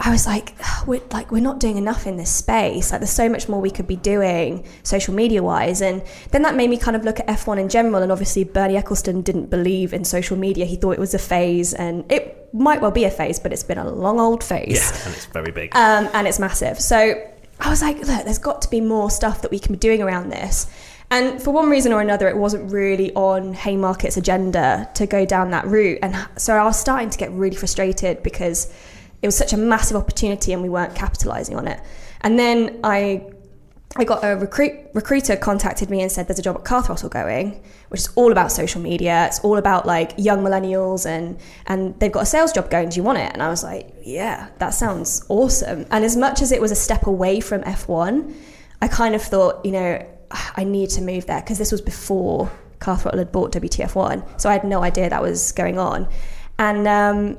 I was like, "Ugh, we're like we're not doing enough in this space. Like, there's so much more we could be doing social media wise. And then that made me kind of look at F1 in general. And obviously, Bernie Ecclestone didn't believe in social media. He thought it was a phase, and it might well be a phase, but it's been a long old phase Yeah, and it's very big. um, and it's massive. So I was like, look, there's got to be more stuff that we can be doing around this. And for one reason or another, it wasn't really on Haymarket's agenda to go down that route. And so I was starting to get really frustrated because it was such a massive opportunity and we weren't capitalizing on it. And then I I got a recruit recruiter contacted me and said there's a job at Car Throttle going, which is all about social media. It's all about like young millennials and and they've got a sales job going. Do you want it? And I was like, yeah, that sounds awesome. And as much as it was a step away from F1, I kind of thought, you know, I need to move there because this was before Car Throttle had bought WTF1, so I had no idea that was going on. And um,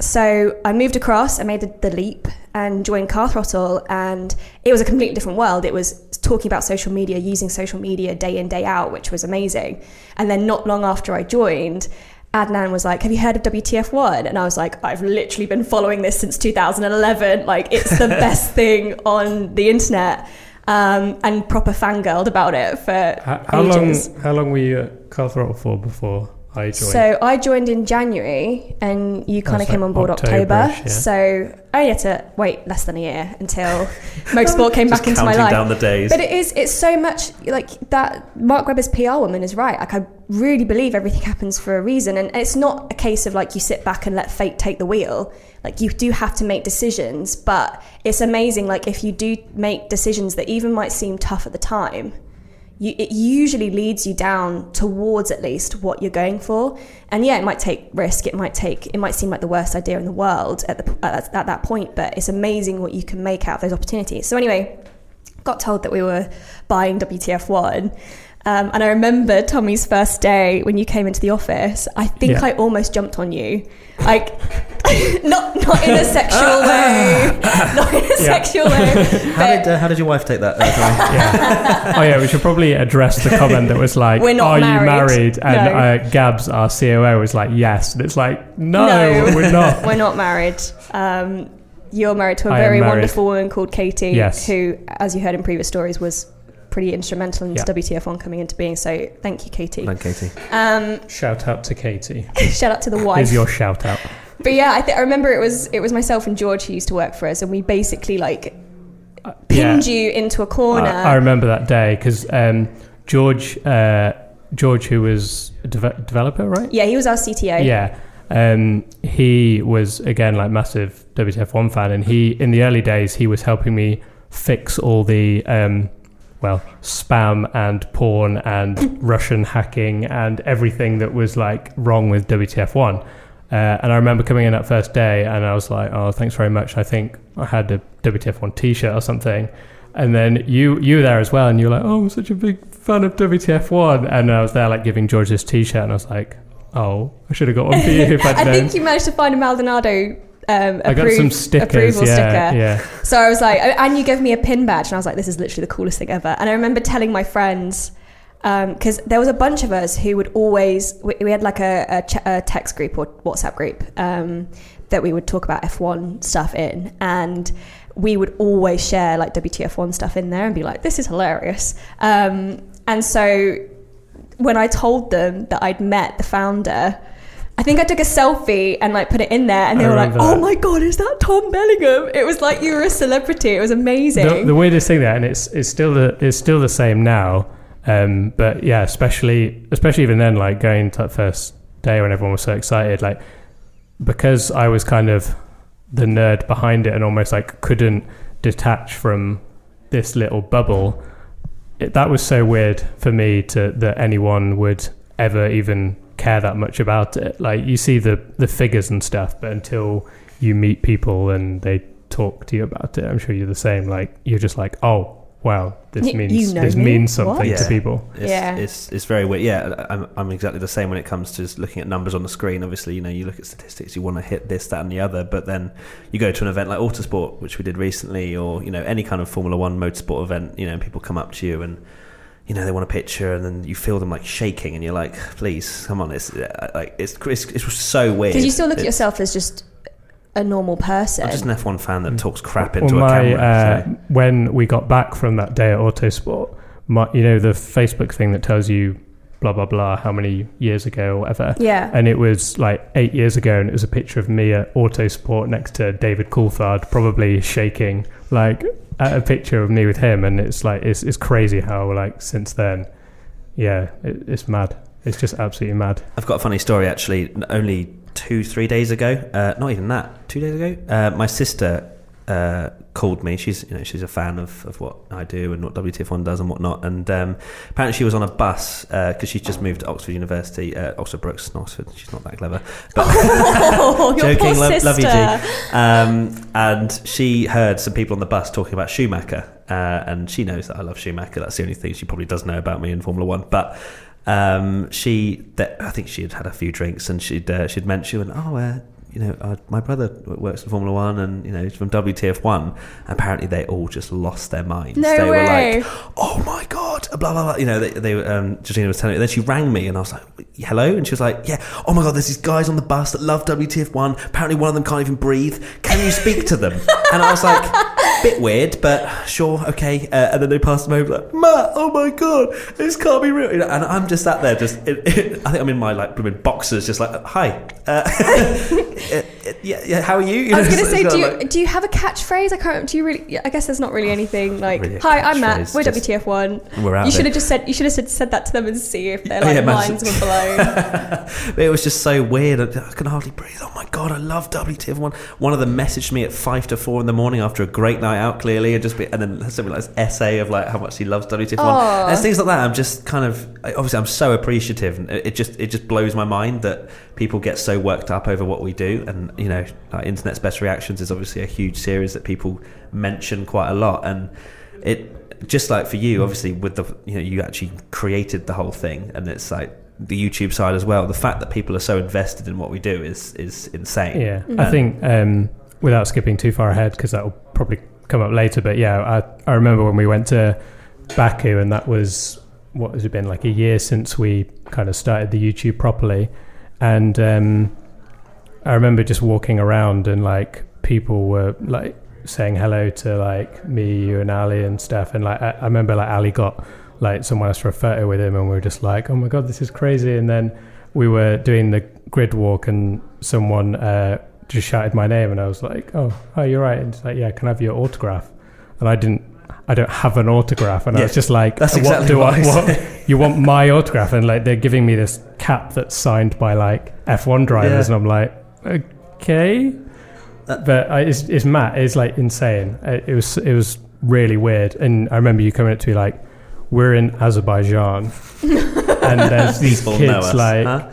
so I moved across, I made the, the leap and joined Car Throttle, and it was a completely different world. It was talking about social media, using social media day in, day out, which was amazing. And then not long after I joined, Adnan was like, Have you heard of WTF1? And I was like, I've literally been following this since 2011. Like, it's the best thing on the internet. Um, and proper fangirled about it for How, how long? How long were you at Car Throttle for before I joined? So I joined in January, and you kind of came like on board October. October-ish, yeah. So I had to wait less than a year until motorsport came back into my life. down the days. But it is, it's so much like that. Mark Webber's PR woman is right. Like, I really believe everything happens for a reason. And it's not a case of like you sit back and let fate take the wheel. Like, you do have to make decisions, but it's amazing. Like, if you do make decisions that even might seem tough at the time, you, it usually leads you down towards at least what you're going for. And yeah, it might take risk. It might take. It might seem like the worst idea in the world at the at, at that point, but it's amazing what you can make out of those opportunities. So anyway, got told that we were buying WTF one. Um, and I remember Tommy's first day when you came into the office. I think Yeah. I almost jumped on you, like not not in a sexual way, not in a Yeah. sexual way. How did uh, how did your wife take that? Uh, yeah. Oh yeah, we should probably address the comment that was like, We're not "Are married." you married?" And No. uh, Gabs, our COO, was like, "Yes," and it's like, "No, No. we're not." we're not married. Um, you're married to a I very wonderful woman called Katie, Yes. who, as you heard in previous stories, was pretty instrumental in Yeah. WTF1 coming into being. So thank you, Katie. Thank Katie. Um, Shout out to Katie. shout out to the wife. Is your shout out? But yeah, I, th- I remember it was it was myself and George who used to work for us, and we basically like pinned you into a corner. I, I remember that day because um, George, uh, George, who was a deve- developer, right? yeah, he was our CTO. Yeah. Um, he was again like massive WTF1 fan, and he in the early days he was helping me fix all the um, well spam and porn and Russian hacking and everything that was like wrong with WTF1. Uh, and I remember coming in that first day, and I was like, "Oh, thanks very much." I think I had a WTF1 T-shirt or something. And then you you were there as well, and you were like, "Oh, I'm such a big fan of WTF1." And I was there like giving George this T-shirt, and I was like, "Oh, I should have got one for you if I'd I known." think you managed to find a Maldonado um, I got some stickers. approval Yeah, sticker. yeah. So I was like, and you gave me a pin badge, and I was like, this is literally the coolest thing ever. And I remember telling my friends, because there was a bunch of us who would always, we, we had like a, a, ch- a text group or WhatsApp group um, that we would talk about F1 stuff in. And we would always share like WTF1 stuff in there and be like, this is hilarious. Um, and so when I told them that I'd met the founder, I think I took a selfie and like put it in there, and they I were like, "Oh that. my god, is that Tom Bellamy?" It was like you were a celebrity. It was amazing. The, the weirdest thing there, and it's it's still the it's still the same now. Um, but yeah, especially especially even then, like going to that first day when everyone was so excited, like because I was kind of the nerd behind it and almost like couldn't detach from this little bubble. It, that was so weird for me to that anyone would ever even care that much about it. Like you see the the figures and stuff, but until you meet people and they talk to you about it, I'm sure you're the same. Like you're just like, oh wow, this Y- means you know this me? means something What? to people. It's, Yeah. it's it's very weird. Yeah, I'm, I'm exactly the same when it comes to just looking at numbers on the screen. Obviously, you know, you look at statistics, you want to hit this, that, and the other, but then you go to an event like Autosport, which we did recently, or you know, any kind of Formula One motorsport event. You know, and people come up to you and. You know they want a picture, and then you feel them like shaking, and you're like, "Please, come on!" It's uh, like it's it's, it's so weird. Because you still look at yourself as just a normal person. I'm just an F1 fan that talks crap Well, into a camera. uh, so- when we got back from that day at Autosport, my, you know the Facebook thing that tells you blah blah blah how many years ago or whatever. yeah. And it was like eight years ago, and it was a picture of me at Autosport next to David Coulthard, probably shaking, like at a picture of me with him. And it's like it's it's crazy how like since then, yeah, it, it's mad. It's just absolutely mad. I've got a funny story actually. Only two, three days ago, uh, not even that, two days ago, uh, my sister uh, called me. She's you know she's a fan of, of what I do and what WTF1 does and whatnot. And um, apparently she was on a bus because she's just moved to Oxford University, uh, Oxford Brookes, not Oxford. She's not that clever. But oh, joking, poor love, you, G. Um, and she heard some people on the bus talking about Schumacher, uh, and she knows that I love Schumacher. That's the only thing she probably does know about me in Formula One. But um, she, that, I think she had had a few drinks, and she'd uh, she'd mentioned, oh, uh, you know, uh, my brother works in Formula One, and you know, he's from WTF One. Apparently, they all just lost their minds. No they way. were like, oh my god, blah blah blah. You know, they, they were, um, Georgina was telling me. Then she rang me, and I was like, hello, and she was like, yeah, oh my god, there's these guys on the bus that love WTF one. Apparently, one of them can't even breathe. Can you speak to them? And I was like. Bit weird, but sure, okay. Uh, and then they passed them over, like Matt. Oh my god, this can't be real. You know, and I'm just sat there, just it, it, I think I'm in my like blooming boxers, just like hi, uh, uh, yeah, yeah. How are you? You I was going to say, do you like- do you have a catchphrase? I can't. Do you really? yeah, I guess there's not really anything like. really Hi, I'm Matt. We're just- WTF one. We're out You should have just said. You should have said, said that to them and see if their Oh, like yeah, minds were blown. it was just so weird. I I can hardly breathe. Oh my god, I love WTF one. One of them messaged me at five to four in the morning after a great night out, clearly, and just be, and then something like this essay of like how much he loves WTF one. And things like that. I'm just kind of obviously I'm so appreciative, and it it just it just blows my mind that people get so worked up over what we do. And you know, like Internet's Best Reactions is obviously a huge series that people mention quite a lot, and it just like for you, obviously with the you know you actually created the whole thing, and it's like the YouTube side as well. The fact that people are so invested in what we do is is insane. Yeah, Mm. I think um, without skipping too far ahead, because that will probably come up later. But yeah, I, I remember when we went to Baku, and that was what has it been like a year since we kind of started the YouTube properly, and um, I remember just walking around and like people were like saying hello to like me, you, and Ali and stuff, and like I, I remember like Ali got like someone asked for a photo with him, and we were just like, oh my god, this is crazy, and then we were doing the grid walk and someone uh, just shouted my name and I was like, oh, hi, you're right. And it's like, yeah, can I have your autograph? And I didn't, I don't have an autograph. And I was just like, that's what exactly do what I, what, you want my autograph? And like, they're giving me this cap that's signed by like F1 drivers. Yeah. And I'm like, okay. That- but I, it's, it's mad. It's like insane. It, it was, it was really weird. And I remember you coming up to me like, we're in Azerbaijan. and there's these People know kids us, like, huh?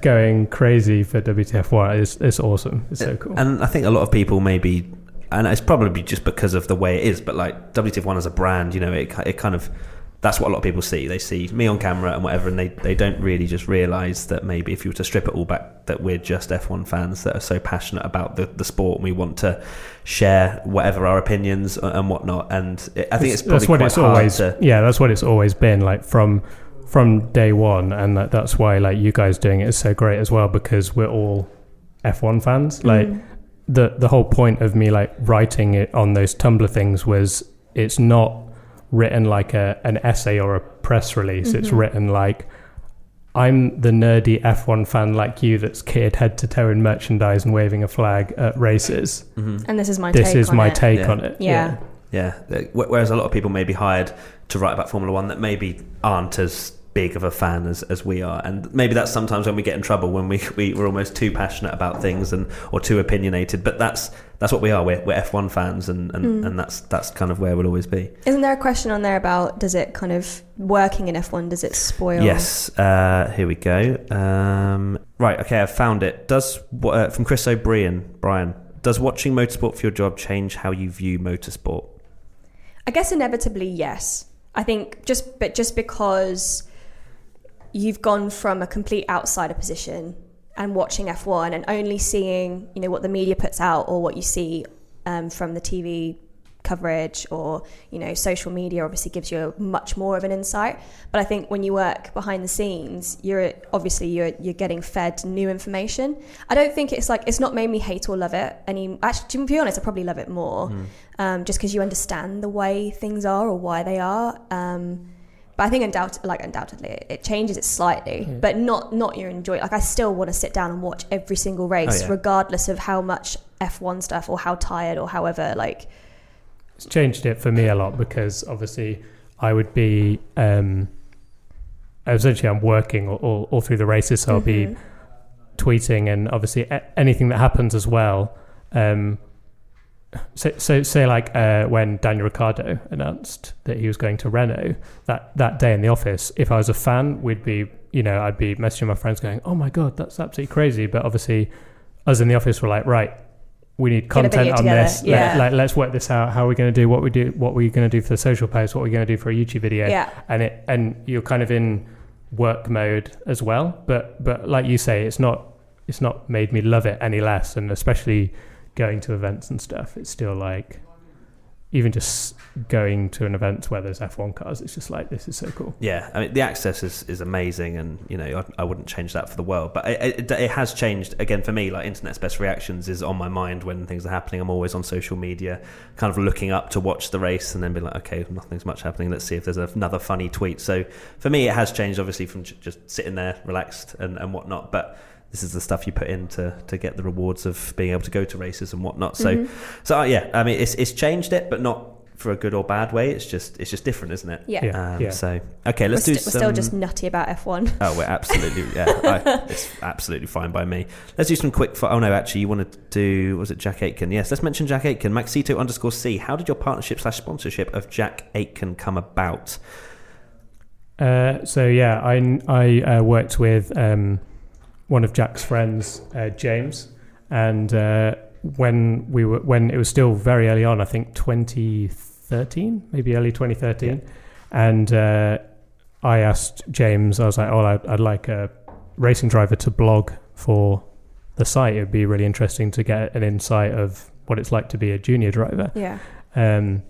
Going crazy for WTF1. It's, it's awesome. It's so cool. And I think a lot of people maybe, and it's probably just because of the way it is, but like WTF1 as a brand, you know, it, it kind of, that's what a lot of people see. They see me on camera and whatever, and they, they don't really just realise that maybe if you were to strip it all back, that we're just F1 fans that are so passionate about the, the sport and we want to share whatever our opinions and whatnot. And it, I think it's probably that's what quite it's always to. yeah that's what it's always been like from from day one and that, that's why like you guys doing it is so great as well because we're all f1 fans like Mm. the the whole point of me like writing it on those tumblr things was it's not written like a an essay or a press release it's Mhm. written like I'm the nerdy F1 fan like you that's kitted head to toe in merchandise and waving a flag at races. Mhm. And this is my this take is on my it. take Yeah. on it. Yeah. Yeah. Wh- Whereas a lot of people may be hired to write about Formula One that maybe aren't as big of a fan as, as we are. And maybe that's sometimes when we get in trouble when we, we, we're almost too passionate about things and or too opinionated. But that's that's what we are. We're, we're F1 fans and, and, Mm. and that's that's kind of where we'll always be. Isn't there a question on there about does it kind of working in F1 does it spoil? Yes. Uh, here we go. Um, right. Okay. I've found it. Does uh, from Chris O'Brien, Brian, does watching motorsport for your job change how you view motorsport? I guess inevitably yes. I think just but just because you've gone from a complete outsider position and watching F1 and only seeing you know what the media puts out or what you see um, from the TV coverage or you know social media obviously gives you a much more of an insight. But i think when you work behind the scenes you're obviously you're you're getting fed new information. I don't think it's like it's not made me hate or love it any actually to be honest i probably love it more um, just because you understand the way things are or why they are. Um, but I think undoubt- like undoubtedly it- changes it slightly, Yeah. but not not your enjoy. Like I still want to sit down and watch every single race, yeah. regardless of how much F1 stuff or how tired or however. Like It's changed it for me a lot because obviously I would be um, essentially I'm working all, all, all through the races, so I'll be mhm. tweeting and obviously a- anything that happens as well. Um, so, so say like uh, when Daniel Ricciardo announced that he was going to Renault that that day in the office. If I was a fan, we'd be you know I'd be messaging my friends going, "Oh my god, that's absolutely crazy!" But obviously, us in the office were like, "Right, we need content on together, this. yeah. Let, like, let's work this out. How are we going to do what we do? What we're going to do for the social post? What we're going to do for a YouTube video? yeah, and it and you're kind of in work mode as well but but like you say it's not it's not made me love it any less and especially going to events and stuff it's still like even just going to an event where there's F1 cars it's just like this is so cool Yeah, I mean the access is, is amazing, and you know I, I wouldn't change that for the world. But it, it, it has changed again for me. Like internet's best reactions is on my mind when things are happening. I'm always on social media, kind of looking up to watch the race, and then be like, okay, nothing's much happening. Let's see if there's another funny tweet. So for me, it has changed obviously from just sitting there relaxed and, and whatnot. But this is the stuff you put in to, to get the rewards of being able to go to races and whatnot. So Mhm. so uh, yeah, I mean it's it's changed it, but not for a good or bad way. It's just it's just different, isn't it? yeah. Yeah. Um, So okay, let's we're, do sti- we're still just nutty about F1. Oh, we're absolutely yeah. I, it's absolutely fine by me. Let's do some quick. Fi- oh no, actually, you wanted to do was it Jack Aitken? Yes, let's mention Jack Aitken. Maxito underscore C. How did your partnership slash sponsorship of Jack Aitken come about? uh, so yeah I, I uh, worked with um, one of Jack's friends uh, James and uh, when we were when it was still very early on I think 2013 maybe early 2013 and uh, I asked James, I was like, oh, I'd, I'd like a racing driver to blog for the site. It would be really interesting to get an insight of what it's like to be a junior driver. Yeah. Um,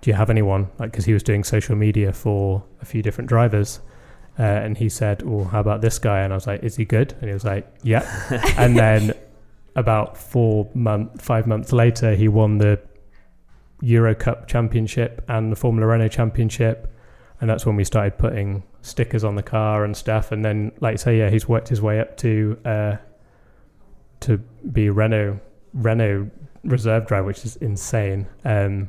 do you have anyone? Like, because he was doing social media for a few different drivers. Uh, and he said, "Well, how about this guy?" And I was like, "Is he good?" And he was like, "Yeah." and then about four month, five months later, he won the Euro Cup Championship and the Formula Renault Championship, and that's when we started putting stickers on the car and stuff. And then, like I say, yeah, he's worked his way up to uh, to be Renault Renault reserve driver, which is insane. Um,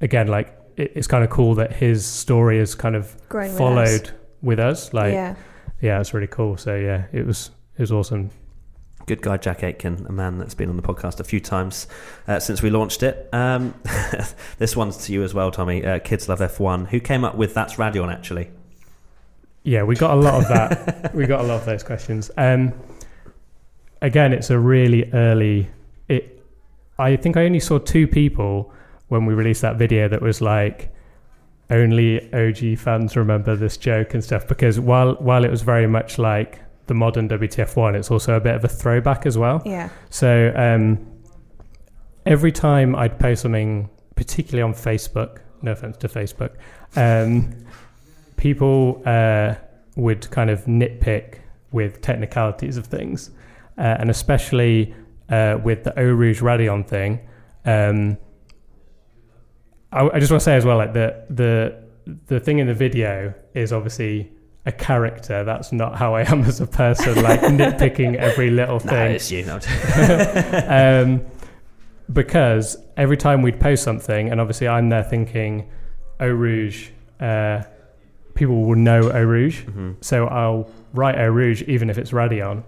again, like it, it's kind of cool that his story is kind of Growing followed. With us. Like, yeah. yeah. it's really cool. So yeah, it was it was awesome. Good guy, Jack Aitken, a man that's been on the podcast a few times uh, since we launched it. Um, this one's to you as well, Tommy. Uh, Kids Love F1. Who came up with That's Raidillon, actually? Yeah, we got a lot of that. we got a lot of those questions. Um, again, it's a really early. It. I think I only saw two people when we released that video that was like, only OG fans remember this joke and stuff. Because while while it was very much like the modern WTF one, it's also a bit of a throwback as well. Yeah. So um, every time I'd post something, particularly on Facebook, no offense to Facebook, um, people uh, would kind of nitpick with technicalities of things, uh, and especially uh, with the Eau Rouge Raidillon thing. Um, I, I just want to say as well, like the the the thing in the video is obviously a character. That's not how I am as a person, like nitpicking every little No, thing it's you. No. um, because every time we'd post something, and obviously I'm there thinking, Eau Rouge, uh, people will know Eau Rouge. Mhm. So I'll write Eau Rouge even if it's Raidillon.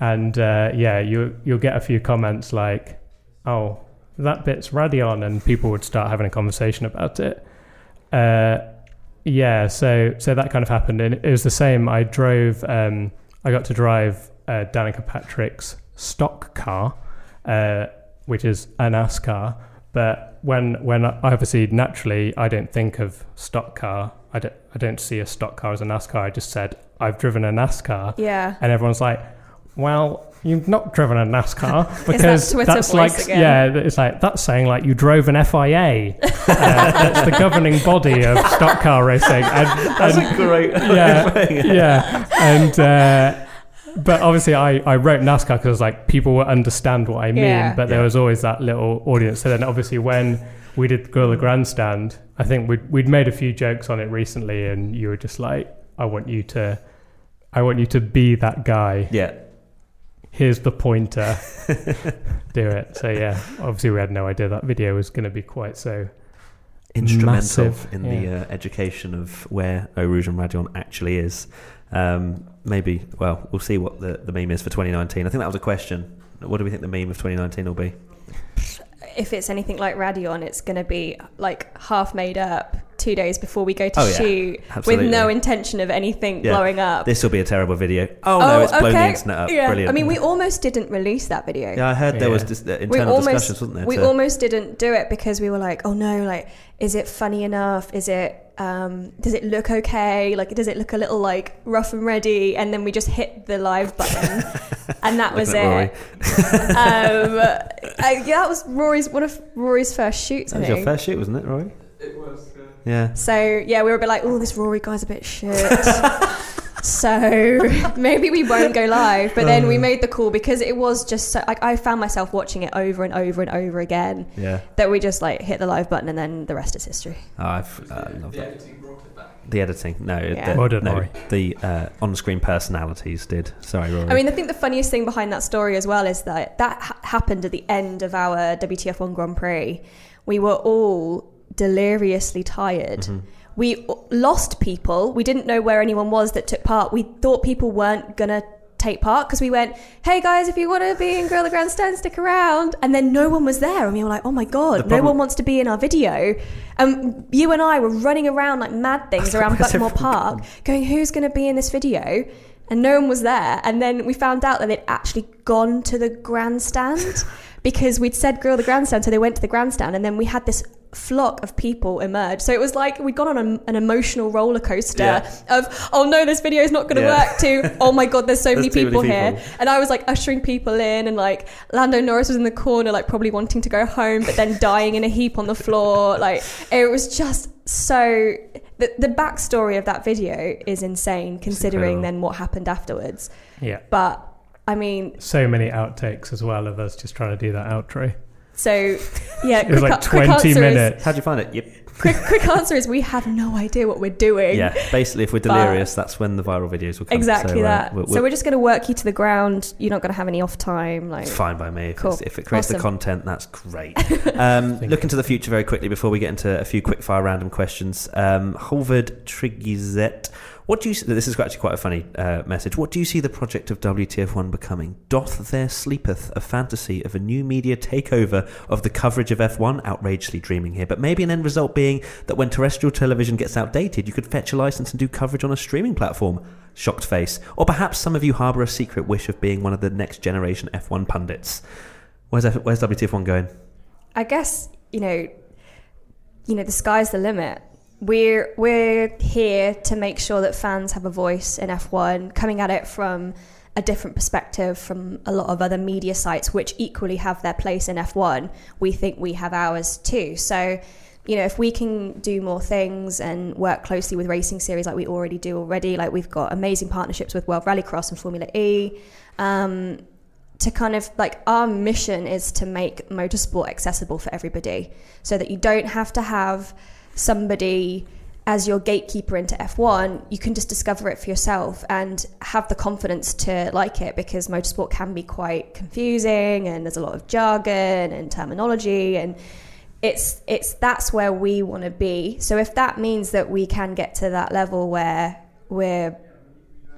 And uh, yeah, you, you'll get a few comments like, oh, that bit's Raidillon, and people would start having a conversation about it. Uh, yeah, so so that kind of happened, and it was the same. I drove, um, I got to drive uh, Danica Patrick's stock car, uh, which is a NASCAR. But when when I, obviously naturally I don't think of stock car. I don't I don't see a stock car as a NASCAR. I just said I've driven a NASCAR, Yeah. and everyone's like, "Well, you've not driven a NASCAR because Twitter that's voice like again? yeah, it's like that's saying like you drove an FIA. uh, that's the governing body of stock car racing. And, That's and- a great yeah, way of putting it. yeah, and uh, but obviously I, I wrote NASCAR because like people will understand what I mean, Yeah. but there Yeah. was always that little audience. So then obviously when we did Grill the Grandstand, I think we'd we'd made a few jokes on it recently, and you were just like, I want you to, I want you to be that guy. Yeah. Here's the pointer. Do it. So yeah, obviously we had no idea that video was going to be quite so. Instrumental Massive, in the uh, education of where Eau Rouge and Raidillon actually is. Um, maybe, well, we'll see what the, the meme is for 2019. I think that was a question. What do we think the meme of 2019 will be? If it's anything like Raidillon, it's going to be like half made up two days before we go to Oh, yeah. shoot Absolutely. with no intention of anything Yeah. blowing up. This will be a terrible video. Oh, no, oh, it's blown the internet up. Yeah. Brilliant. I mean, we almost didn't release that video. yeah, I heard there was Yeah. dis- we internal almost discussions, wasn't there? we to- almost didn't do it because we were like, oh no, like, is it funny enough? Is it um, does it look okay? Like, does it look a little like rough and ready? And then we just hit the live button, and that was it. um, I, yeah, that was Rory's one of Rory's first shoots. that I was your first shoot, wasn't it, Rory? It was. Uh, Yeah. So yeah, we were a bit like, oh, this Rory guy's a bit shit. so maybe we won't go live. But then we made the call because it was just so like I found myself watching it over and over and over again. Yeah. That we just like hit the live button and then the rest is history. Oh, I've, uh, love the that. editing brought it back. The editing. No, Yeah. the, Well done, no, Rory. the uh, on-screen personalities did. Sorry, Rory. I mean, I think the funniest thing behind that story as well is that that ha- happened at the end of our WTF1 Grand Prix. We were all deliriously tired. We lost people. We didn't know where anyone was that took part. We thought people weren't gonna take part because we went, "Hey guys, if you want to be in Grill the Grandstand, stick around." And then no one was there, and we were like, "Oh my god, The no one wants to be in our video." And you and I were running around like mad things around Buckmore Park, going, "Who's going to be in this video?" And no one was there. And then we found out that they'd actually gone to the grandstand because we'd said grill the grandstand, so they went to the grandstand. And then we had this flock of people emerge. So it was like we'd gone on a, an emotional roller coaster Yeah. of, oh no, this video is not going to Yeah. work, to, oh my God, there's so There's many too many people here. And I was like ushering people in, and like Lando Norris was in the corner, like probably wanting to go home, but then dying in a heap on the floor. Like it was just so. The, the backstory of that video is insane, considering then what happened afterwards. Yeah. But I mean, So many outtakes as well of us just trying to do that outro. So yeah, It was quick, like quick 20 answer is- minutes. How'd you find it? Yep. quick, quick answer is we have no idea what we're doing. Yeah. Basically, if we're But- delirious, that's when the viral videos will come. Exactly So, uh, that. we'll- so we'll- we're just going to work you to the ground. You're not going to have any off time. Like fine by me. If, Cool. it's, if it creates the content, that's great. Um, Thank look into the future very quickly before we get into a few quick fire random questions. Um, Holvard Trigizet, what do you? This is actually quite a funny uh, message. What do you see the project of WTF1 becoming? Doth there sleepeth a fantasy of a new media takeover of the coverage of F1? Outrageously dreaming here, but maybe an end result being that when terrestrial television gets outdated, you could fetch a license and do coverage on a streaming platform. Shocked face. Or perhaps some of you harbour a secret wish of being one of the next generation F1 pundits. Where's F- where's WTF1 going? I guess you know, you know, the sky's the limit. We're we're here to make sure that fans have a voice in F1, coming at it from a different perspective from a lot of other media sites, which equally have their place in F1. We think we have ours too. So, you know, if we can do more things and work closely with racing series like we already do already, like we've got amazing partnerships with World Rallycross and Formula E. Um, to kind of like our mission is to make motorsport accessible for everybody so that you don't have to have somebody as your gatekeeper into F1 you can just discover it for yourself and have the confidence to like it because motorsport can be quite confusing and there's a lot of jargon and terminology and it's it's that's where we want to be so if that means that we can get to that level where we're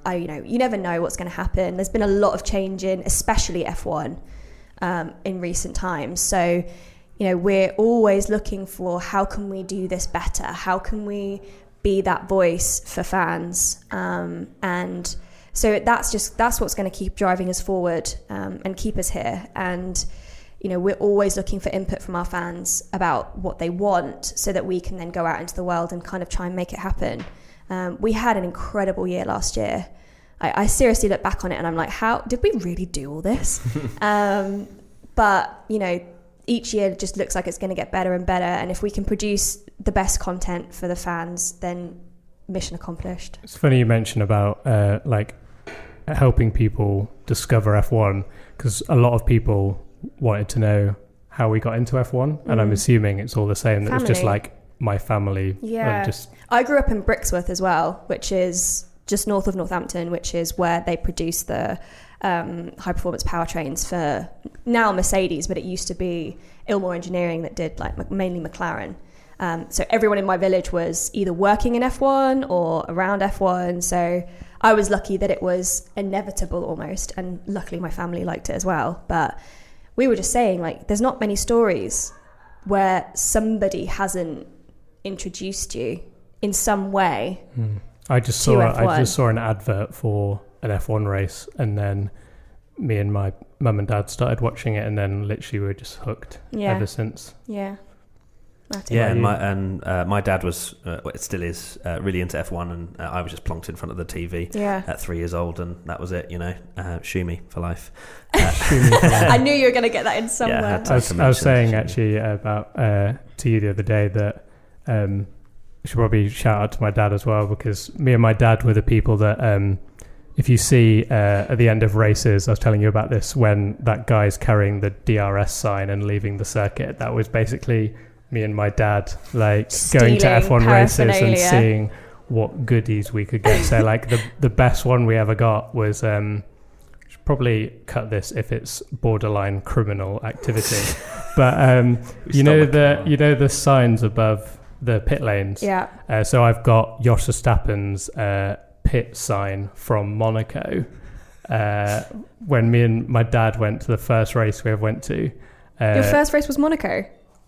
I, you know, you never know what's going to happen. There's been a lot of change in, especially F1, um, in recent times. So, you know, we're always looking for how can we do this better? How can we be that voice for fans? Um, and so that's just that's what's going to keep driving us forward um, and keep us here. And you know, we're always looking for input from our fans about what they want, so that we can then go out into the world and kind of try and make it happen. Um, we had an incredible year last year. I, I seriously look back on it and I'm like, how did we really do all this? um, but you know, each year just looks like it's going to get better and better. And if we can produce the best content for the fans, then mission accomplished. It's funny you mention about uh, like helping people discover F1 because a lot of people wanted to know how we got into F1, and I'm Mm. assuming it's all the same. That it's just like my family. Yeah. Just I grew up in Brixworth as well, which is just north of Northampton, which is where they produce the um, high performance powertrains for now Mercedes, but it used to be Ilmore Engineering that did like mainly McLaren. Um, so everyone in my village was either working in F1 or around F1. So I was lucky that it was inevitable almost, and luckily my family liked it as well. But we were just saying like, there's not many stories where somebody hasn't introduced you in some way. Hmm. I just saw I F1. just saw an advert for an F1 race, and then me and my mum and dad started watching it, and then literally we were just hooked Yeah, ever since. yeah. That's Yeah, and my and uh, my dad was, uh, well, it still is, uh, really into F1, and uh, I was just plonked in front of the TV Yeah. at three years old, and that was it. You know, uh, shoot me for life. I knew you were going to get that in I somewhere. had I was, I was saying actually about uh, to you the other day that um, I should probably shout out to my dad as well because me and my dad were the people that um, if you see uh, at the end of races, I was telling you about this when that guy's carrying the DRS sign and leaving the circuit. That was basically me and my dad like going to F1 races and seeing what goodies we could get. so like the the best one we ever got was. Um, should probably cut this if it's borderline criminal activity. but um, We you know the the car. you know the signs above the pit lanes. Yeah. Uh, so I've got Jos Verstappen's uh, pit sign from Monaco. Uh, when me and my dad went to the first race we ever went to. Uh, Your first race was Monaco.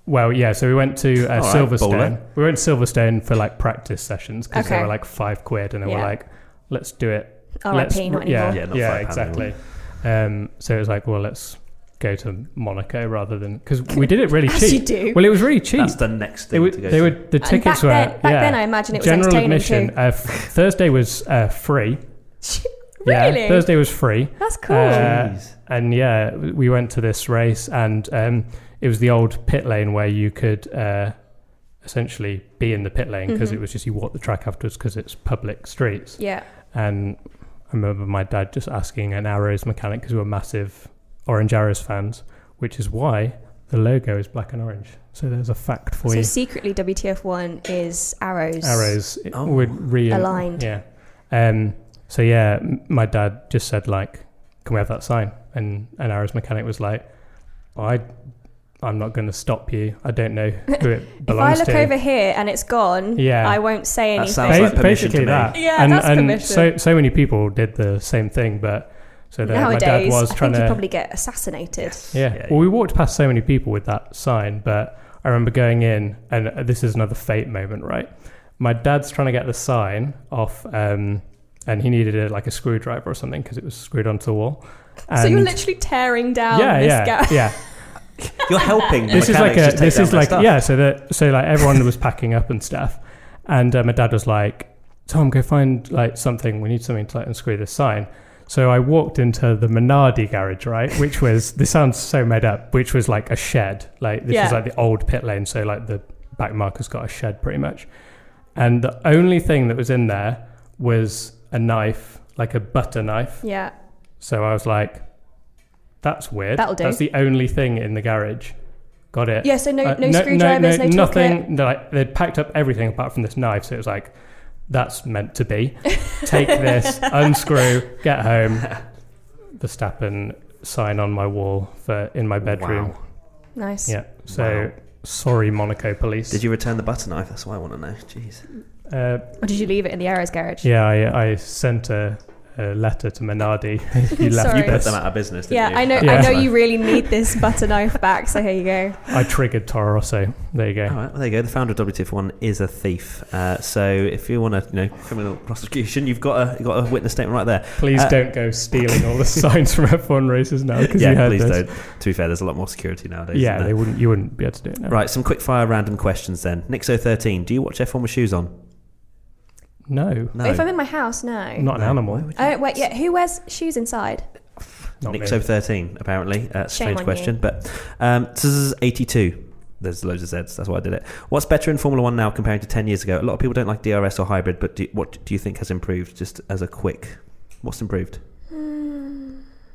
well, yeah. So we went to uh, All right, Silverstone. baller. We went to Silverstone for like practice sessions because they were like five quid, and they Yeah. were like, "Let's do it RIP, not yeah, anymore. Yeah, not yeah, exactly. Um, so it was like, well, let's go to Monaco rather than because we did it really As you cheap. do. Well, it was really cheap. That's the next They thing were, to go they to. were the And tickets back were then, back yeah, then I imagine it was general entertaining admission. too. Uh, f- Thursday was uh, free. really? Yeah, Thursday was free. That's cool. Uh, Jeez. and yeah, we went to this race, and um, it was the old pit lane where you could uh, essentially be in the pit lane because Mhm. it was just you walk the track afterwards because it's public streets. yeah. And I remember my dad just asking an Arrows mechanic because we were massive Orange Arrows fans, which is why the logo is black and orange. So there's a fact for So you. So secretly, WTF1 is arrows. Arrows Oh. would re Aligned. Yeah. Um. So yeah, my dad just said like, "Can we have that sign?" And an Arrows mechanic was like, "I, I'm not going to stop you. I don't know who it belongs to." If I look to." over here and it's gone, Yeah. I won't say anything. That anything. sounds like Ba- permission to me. that. Yeah, and, that's and permission. so so many people did the same thing, but so that my dad Nowadays, was I trying think you to probably get assassinated. Yeah. Yeah, well, we walked past so many people with that sign, but I remember going in, and uh, this is another fate moment, right? My dad's trying to get the sign off, um, and he needed a, like a screwdriver or something because it was screwed onto the wall. so you're literally tearing down yeah, this yeah, guy. yeah. You're helping. this is like a this is like stuff. yeah. So that so like everyone was packing up and stuff, and uh, my dad was like, "Tom, go find like something. We need something to like unscrew this sign." So I walked into the Minardi garage, right, which was this sounds so made up, which was like a shed. Like this Yeah. is like the old pit lane, so like the back marker's got a shed pretty much. And the only thing that was in there was a knife, like a butter knife. Yeah. So I was like, "That's weird. That'll do. That's the only thing in the garage." Got it. Yeah, so no, Uh, no, screwdrivers, no, toolkit. nothing. Like they'd packed up everything apart from this knife, so it was like, that's meant to be. Take this, unscrew, get home. Verstappen sign on my wall for in my bedroom. Wow. Nice. Yeah. So Wow. sorry, Monaco police. Did you return the butter knife? That's what I want to know. Jeez. Uh, Or did you leave it in the arrows garage? yeah, I, I sent a, a letter to Minardi. he left You put them out of business. Didn't Yeah, you? I know. Yeah. I know you really need this butter knife back. So here you go. I triggered Toro Rosso. There you go. All right, well, there you go. The founder of WTF1 is a thief. Uh, so if you want to, you know, criminal prosecution, you've got a you've got a witness statement right there. Please Uh, don't go stealing all the signs from F1 races now because you Yeah, heard please this. don't. To be fair, there's a lot more security nowadays. Yeah, they wouldn't. You wouldn't be able to do it now. Right, some quick fire random questions then. Nixo13, do you watch F1 with shoes on? No, No. If I'm in my house, no. not an No. animal. Why would? Oh wait, yeah. Who wears shoes inside? Not me. Nixo13, apparently. Uh, strange on question. But um, this is 82. There's loads of Zs. That's why I did it. What's better in Formula One now comparing to 10 years ago? A lot of people don't like DRS or hybrid, but do, what do you think has improved just as a quick? What's improved?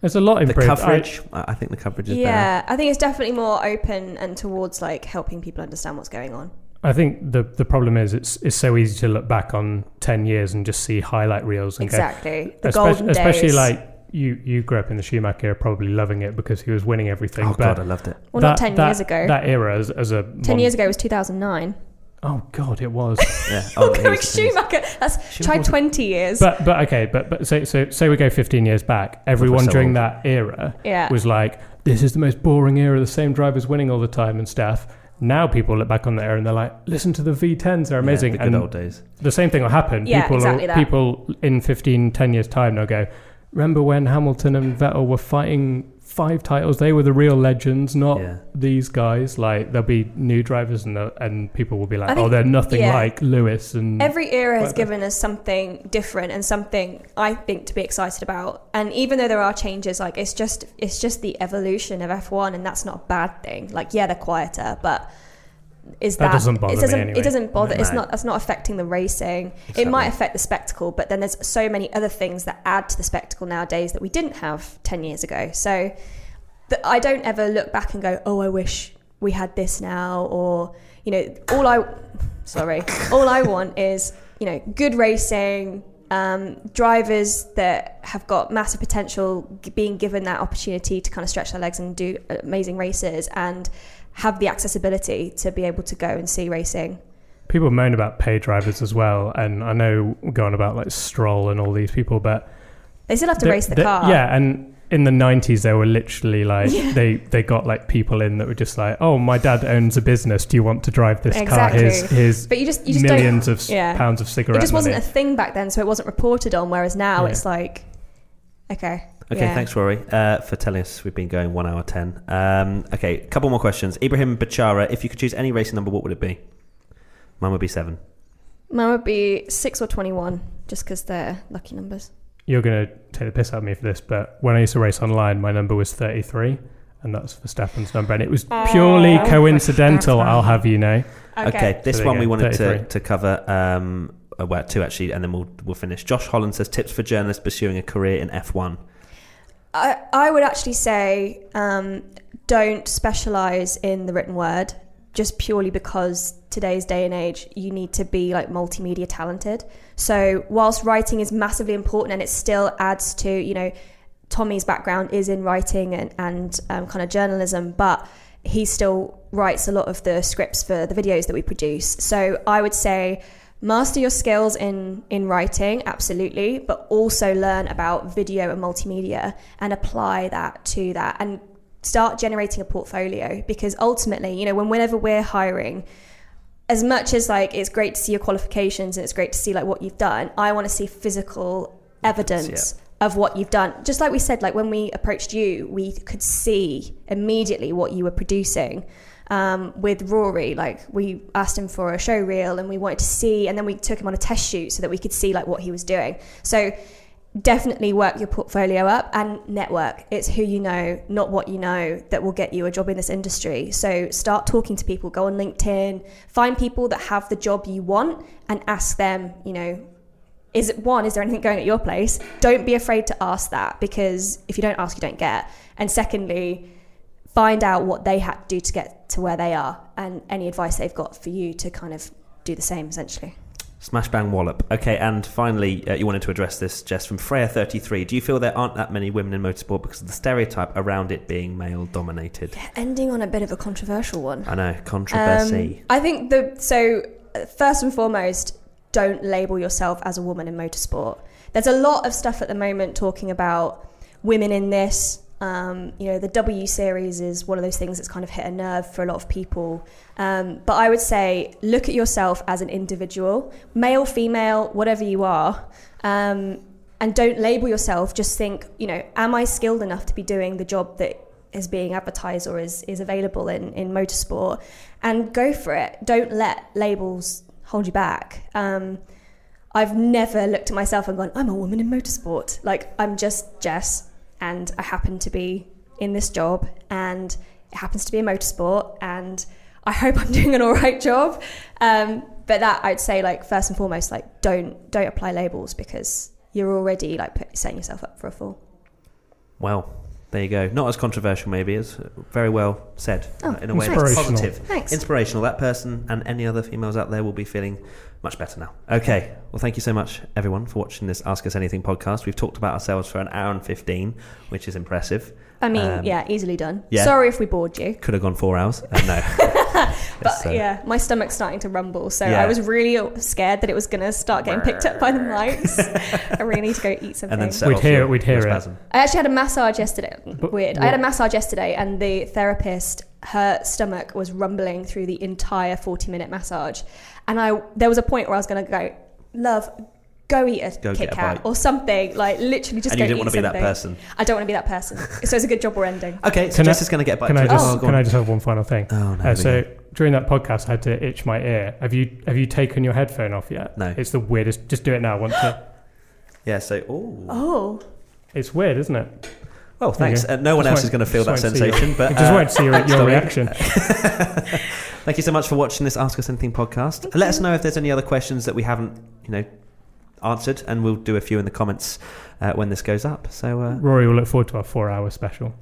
There's a lot The improved. I- coverage? I, I think the coverage is better. Yeah, I think it's definitely more open and towards like helping people understand what's going on. I, think the the problem is it's it's so easy to look back on ten years and just see highlight reels and Exactly. go, The Espe- golden especially days. like you you grew up in the Schumacher era, probably loving it because he was winning everything. Oh, but God, I loved it. well, not ten that- years ago. That era as, as a ten mon- years ago was 2009. Oh God, it was. Yeah. Oh, going was- Schumacher. That's Schumacher try 20 years. but but okay, but but say so say we go fifteen years back. Everyone so during old. that era yeah. was like, this is the most boring era. The same drivers winning all the time and stuff. Now people look back on the era and they're like, listen to the V10s, they're amazing. Yeah, the good and old days. the same thing will happen. Yeah, people exactly will, that. people in 15, 10 years' time, they'll go, remember when Hamilton and Vettel were fighting five titles? They were the real legends, not Yeah. these guys. Like, there'll be new drivers and, they'll- and people will be like, I oh, think- oh, they're nothing yeah. like Lewis. And Every era has Whatever. given us something different and something I think to be excited about. And even though there are changes, like it's just it's just the evolution of F1, and that's not a bad thing. Like yeah, they're quieter, but is That that, doesn't bother it me doesn't anyway. It doesn't bother. It's No. not. That's not affecting the racing. It might affect the spectacle, but then there's so many other things that add to the spectacle nowadays that we didn't have ten years ago. So that I don't ever look back and go, oh, I wish we had this now, or you know, all I sorry, all I want is you know good racing. Um, drivers that have got massive potential g- being given that opportunity to kind of stretch their legs and do amazing races and have the accessibility to be able to go and see racing. people moan about pay drivers as well. And I know we're going about like Stroll and all these people, but They still have to race the, car. Yeah, and in the nineties, they were literally like Yeah. they they got like people in that were just like, "Oh, my dad owns a business. Do you want to drive this Exactly. car? Here's, here's But you just you just millions of yeah. pounds of cigarette It just wasn't money." a thing back then, so it wasn't reported on. Whereas now Yeah. it's like, okay, Okay, Yeah. thanks, Rory, uh, for telling us we've been going one hour ten. Um, okay, a couple more questions. Ibrahim Bachara, if you could choose any racing number, what would it be? Mine would be seven. Mine would be six or twenty-one, just because they're lucky numbers. You're going to take the piss out of me for this, but when I used to race online, my number was 33, and that's Verstappen's number. And it was purely Oh, coincidental, I'll have you know. Okay, this So one you we wanted to, to cover. Um, uh, well, two actually, and then we'll we'll finish. Josh Holland says tips for journalists pursuing a career in F one. I, I would actually say um, don't specialize in the written word just purely because today's day and age you need to be like multimedia talented. So whilst writing is massively important and it still adds to you know tommy's background is in writing and, and um, kind of journalism but he still writes a lot of the scripts for the videos that we produce. So i would say master your skills in in writing absolutely but also learn about video and multimedia and apply that to that and start generating a portfolio because ultimately you know when whenever we're hiring as much as like it's great to see your qualifications and it's great to see like what you've done i want to see physical evidence of what you've done. Just like we said like when we approached you we could see immediately what you were producing um, with Rory, like we asked him for a show reel and we wanted to see, and then we took him on a test shoot so that we could see like what he was doing. So definitely work your portfolio up and network. It's who you know, not what you know, that will get you a job in this industry. So start talking to people, go on LinkedIn, find people that have the job you want and ask them, you know, is it one, is there anything going at your place? Don't be afraid to ask that because if you don't ask, you don't get. And secondly, find out what they had to do to get to where they are and any advice they've got for you to kind of do the same essentially. Smash bang wallop. Okay, and finally, uh, you wanted to address this, Jess, from Freya33. Do you feel there aren't that many women in motorsport because of the stereotype around it being male dominated? Ending on a bit of a controversial one. I know, controversy. Um, I think the so uh, first and foremost, don't label yourself as a woman in motorsport. There's a lot of stuff at the moment talking about women in this. Um, you know, the W series is one of those things that's kind of hit a nerve for a lot of people. Um, but I would say look at yourself as an individual, male, female, whatever you are. Um, and don't label yourself. Just think, you know, am I skilled enough to be doing the job that is being advertised or is, is available in, in motorsport? And go for it. Don't let labels hold you back. Um, I've never looked at myself and gone, I'm a woman in motorsport. Like, I'm just Jess, and I happen to be in this job, and it happens to be a motorsport, and I hope I'm doing an all right job. Um, but that I'd say, like, first and foremost, like, don't don't apply labels because you're already like put, setting yourself up for a fall. Well, there you go. Not as controversial, maybe. It's very well said Oh, uh, in a way that's Inspirational. positive. Thanks. Inspirational. That person and any other females out there will be feeling much better now. Okay. Well, thank you so much, everyone, for watching this Ask Us Anything podcast. We've talked about ourselves for an hour and 15, which is impressive. I mean, Um, yeah, easily done. yeah. Sorry if we bored you. Could have gone four hours. Uh, no. But It's, uh, yeah, my stomach's starting to rumble, so Yeah. I was really scared that it was going to start getting picked up by the mics. I really need to go eat something. And then We'd hear your- it, we'd hear your it. spasm. I actually had a massage yesterday. But Weird. I had a massage yesterday, and the therapist, her stomach was rumbling through the entire forty-minute massage, and I there was a point where I was going to go, love. Go eat a Go Kit get a Kat or something like literally just And go you didn't eat want to be that person. I don't want to be that person. so it's a good job we're ending. Okay, so Can I- is going to get back Can to I just Oh, can on. I just have one final thing? Oh, no. Uh, so during that podcast, I had to itch my ear. Have you have you taken your headphone off yet? No. It's the weirdest. Just do it now. Once. to? Yeah, so, ooh. Oh, It's weird, isn't it? Well, thanks. Uh, no one Just else is going to feel that just wanted to see your- sensation, but I just uh, wanted to see your, thanks, your reaction. Thank you so much for watching this Ask Us Anything podcast. Let us know if there's any other questions that we haven't, you know, answered, and we'll do a few in the comments uh, when this goes up. So, uh, Rory will look forward to our four-hour special.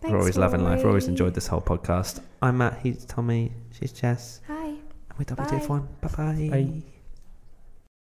thanks, Rory's loving life. Rory. Rory's enjoyed this whole podcast. I'm Matt. He's Tommy. She's Jess. Hi. And we're WTF1. Bye-bye. Bye.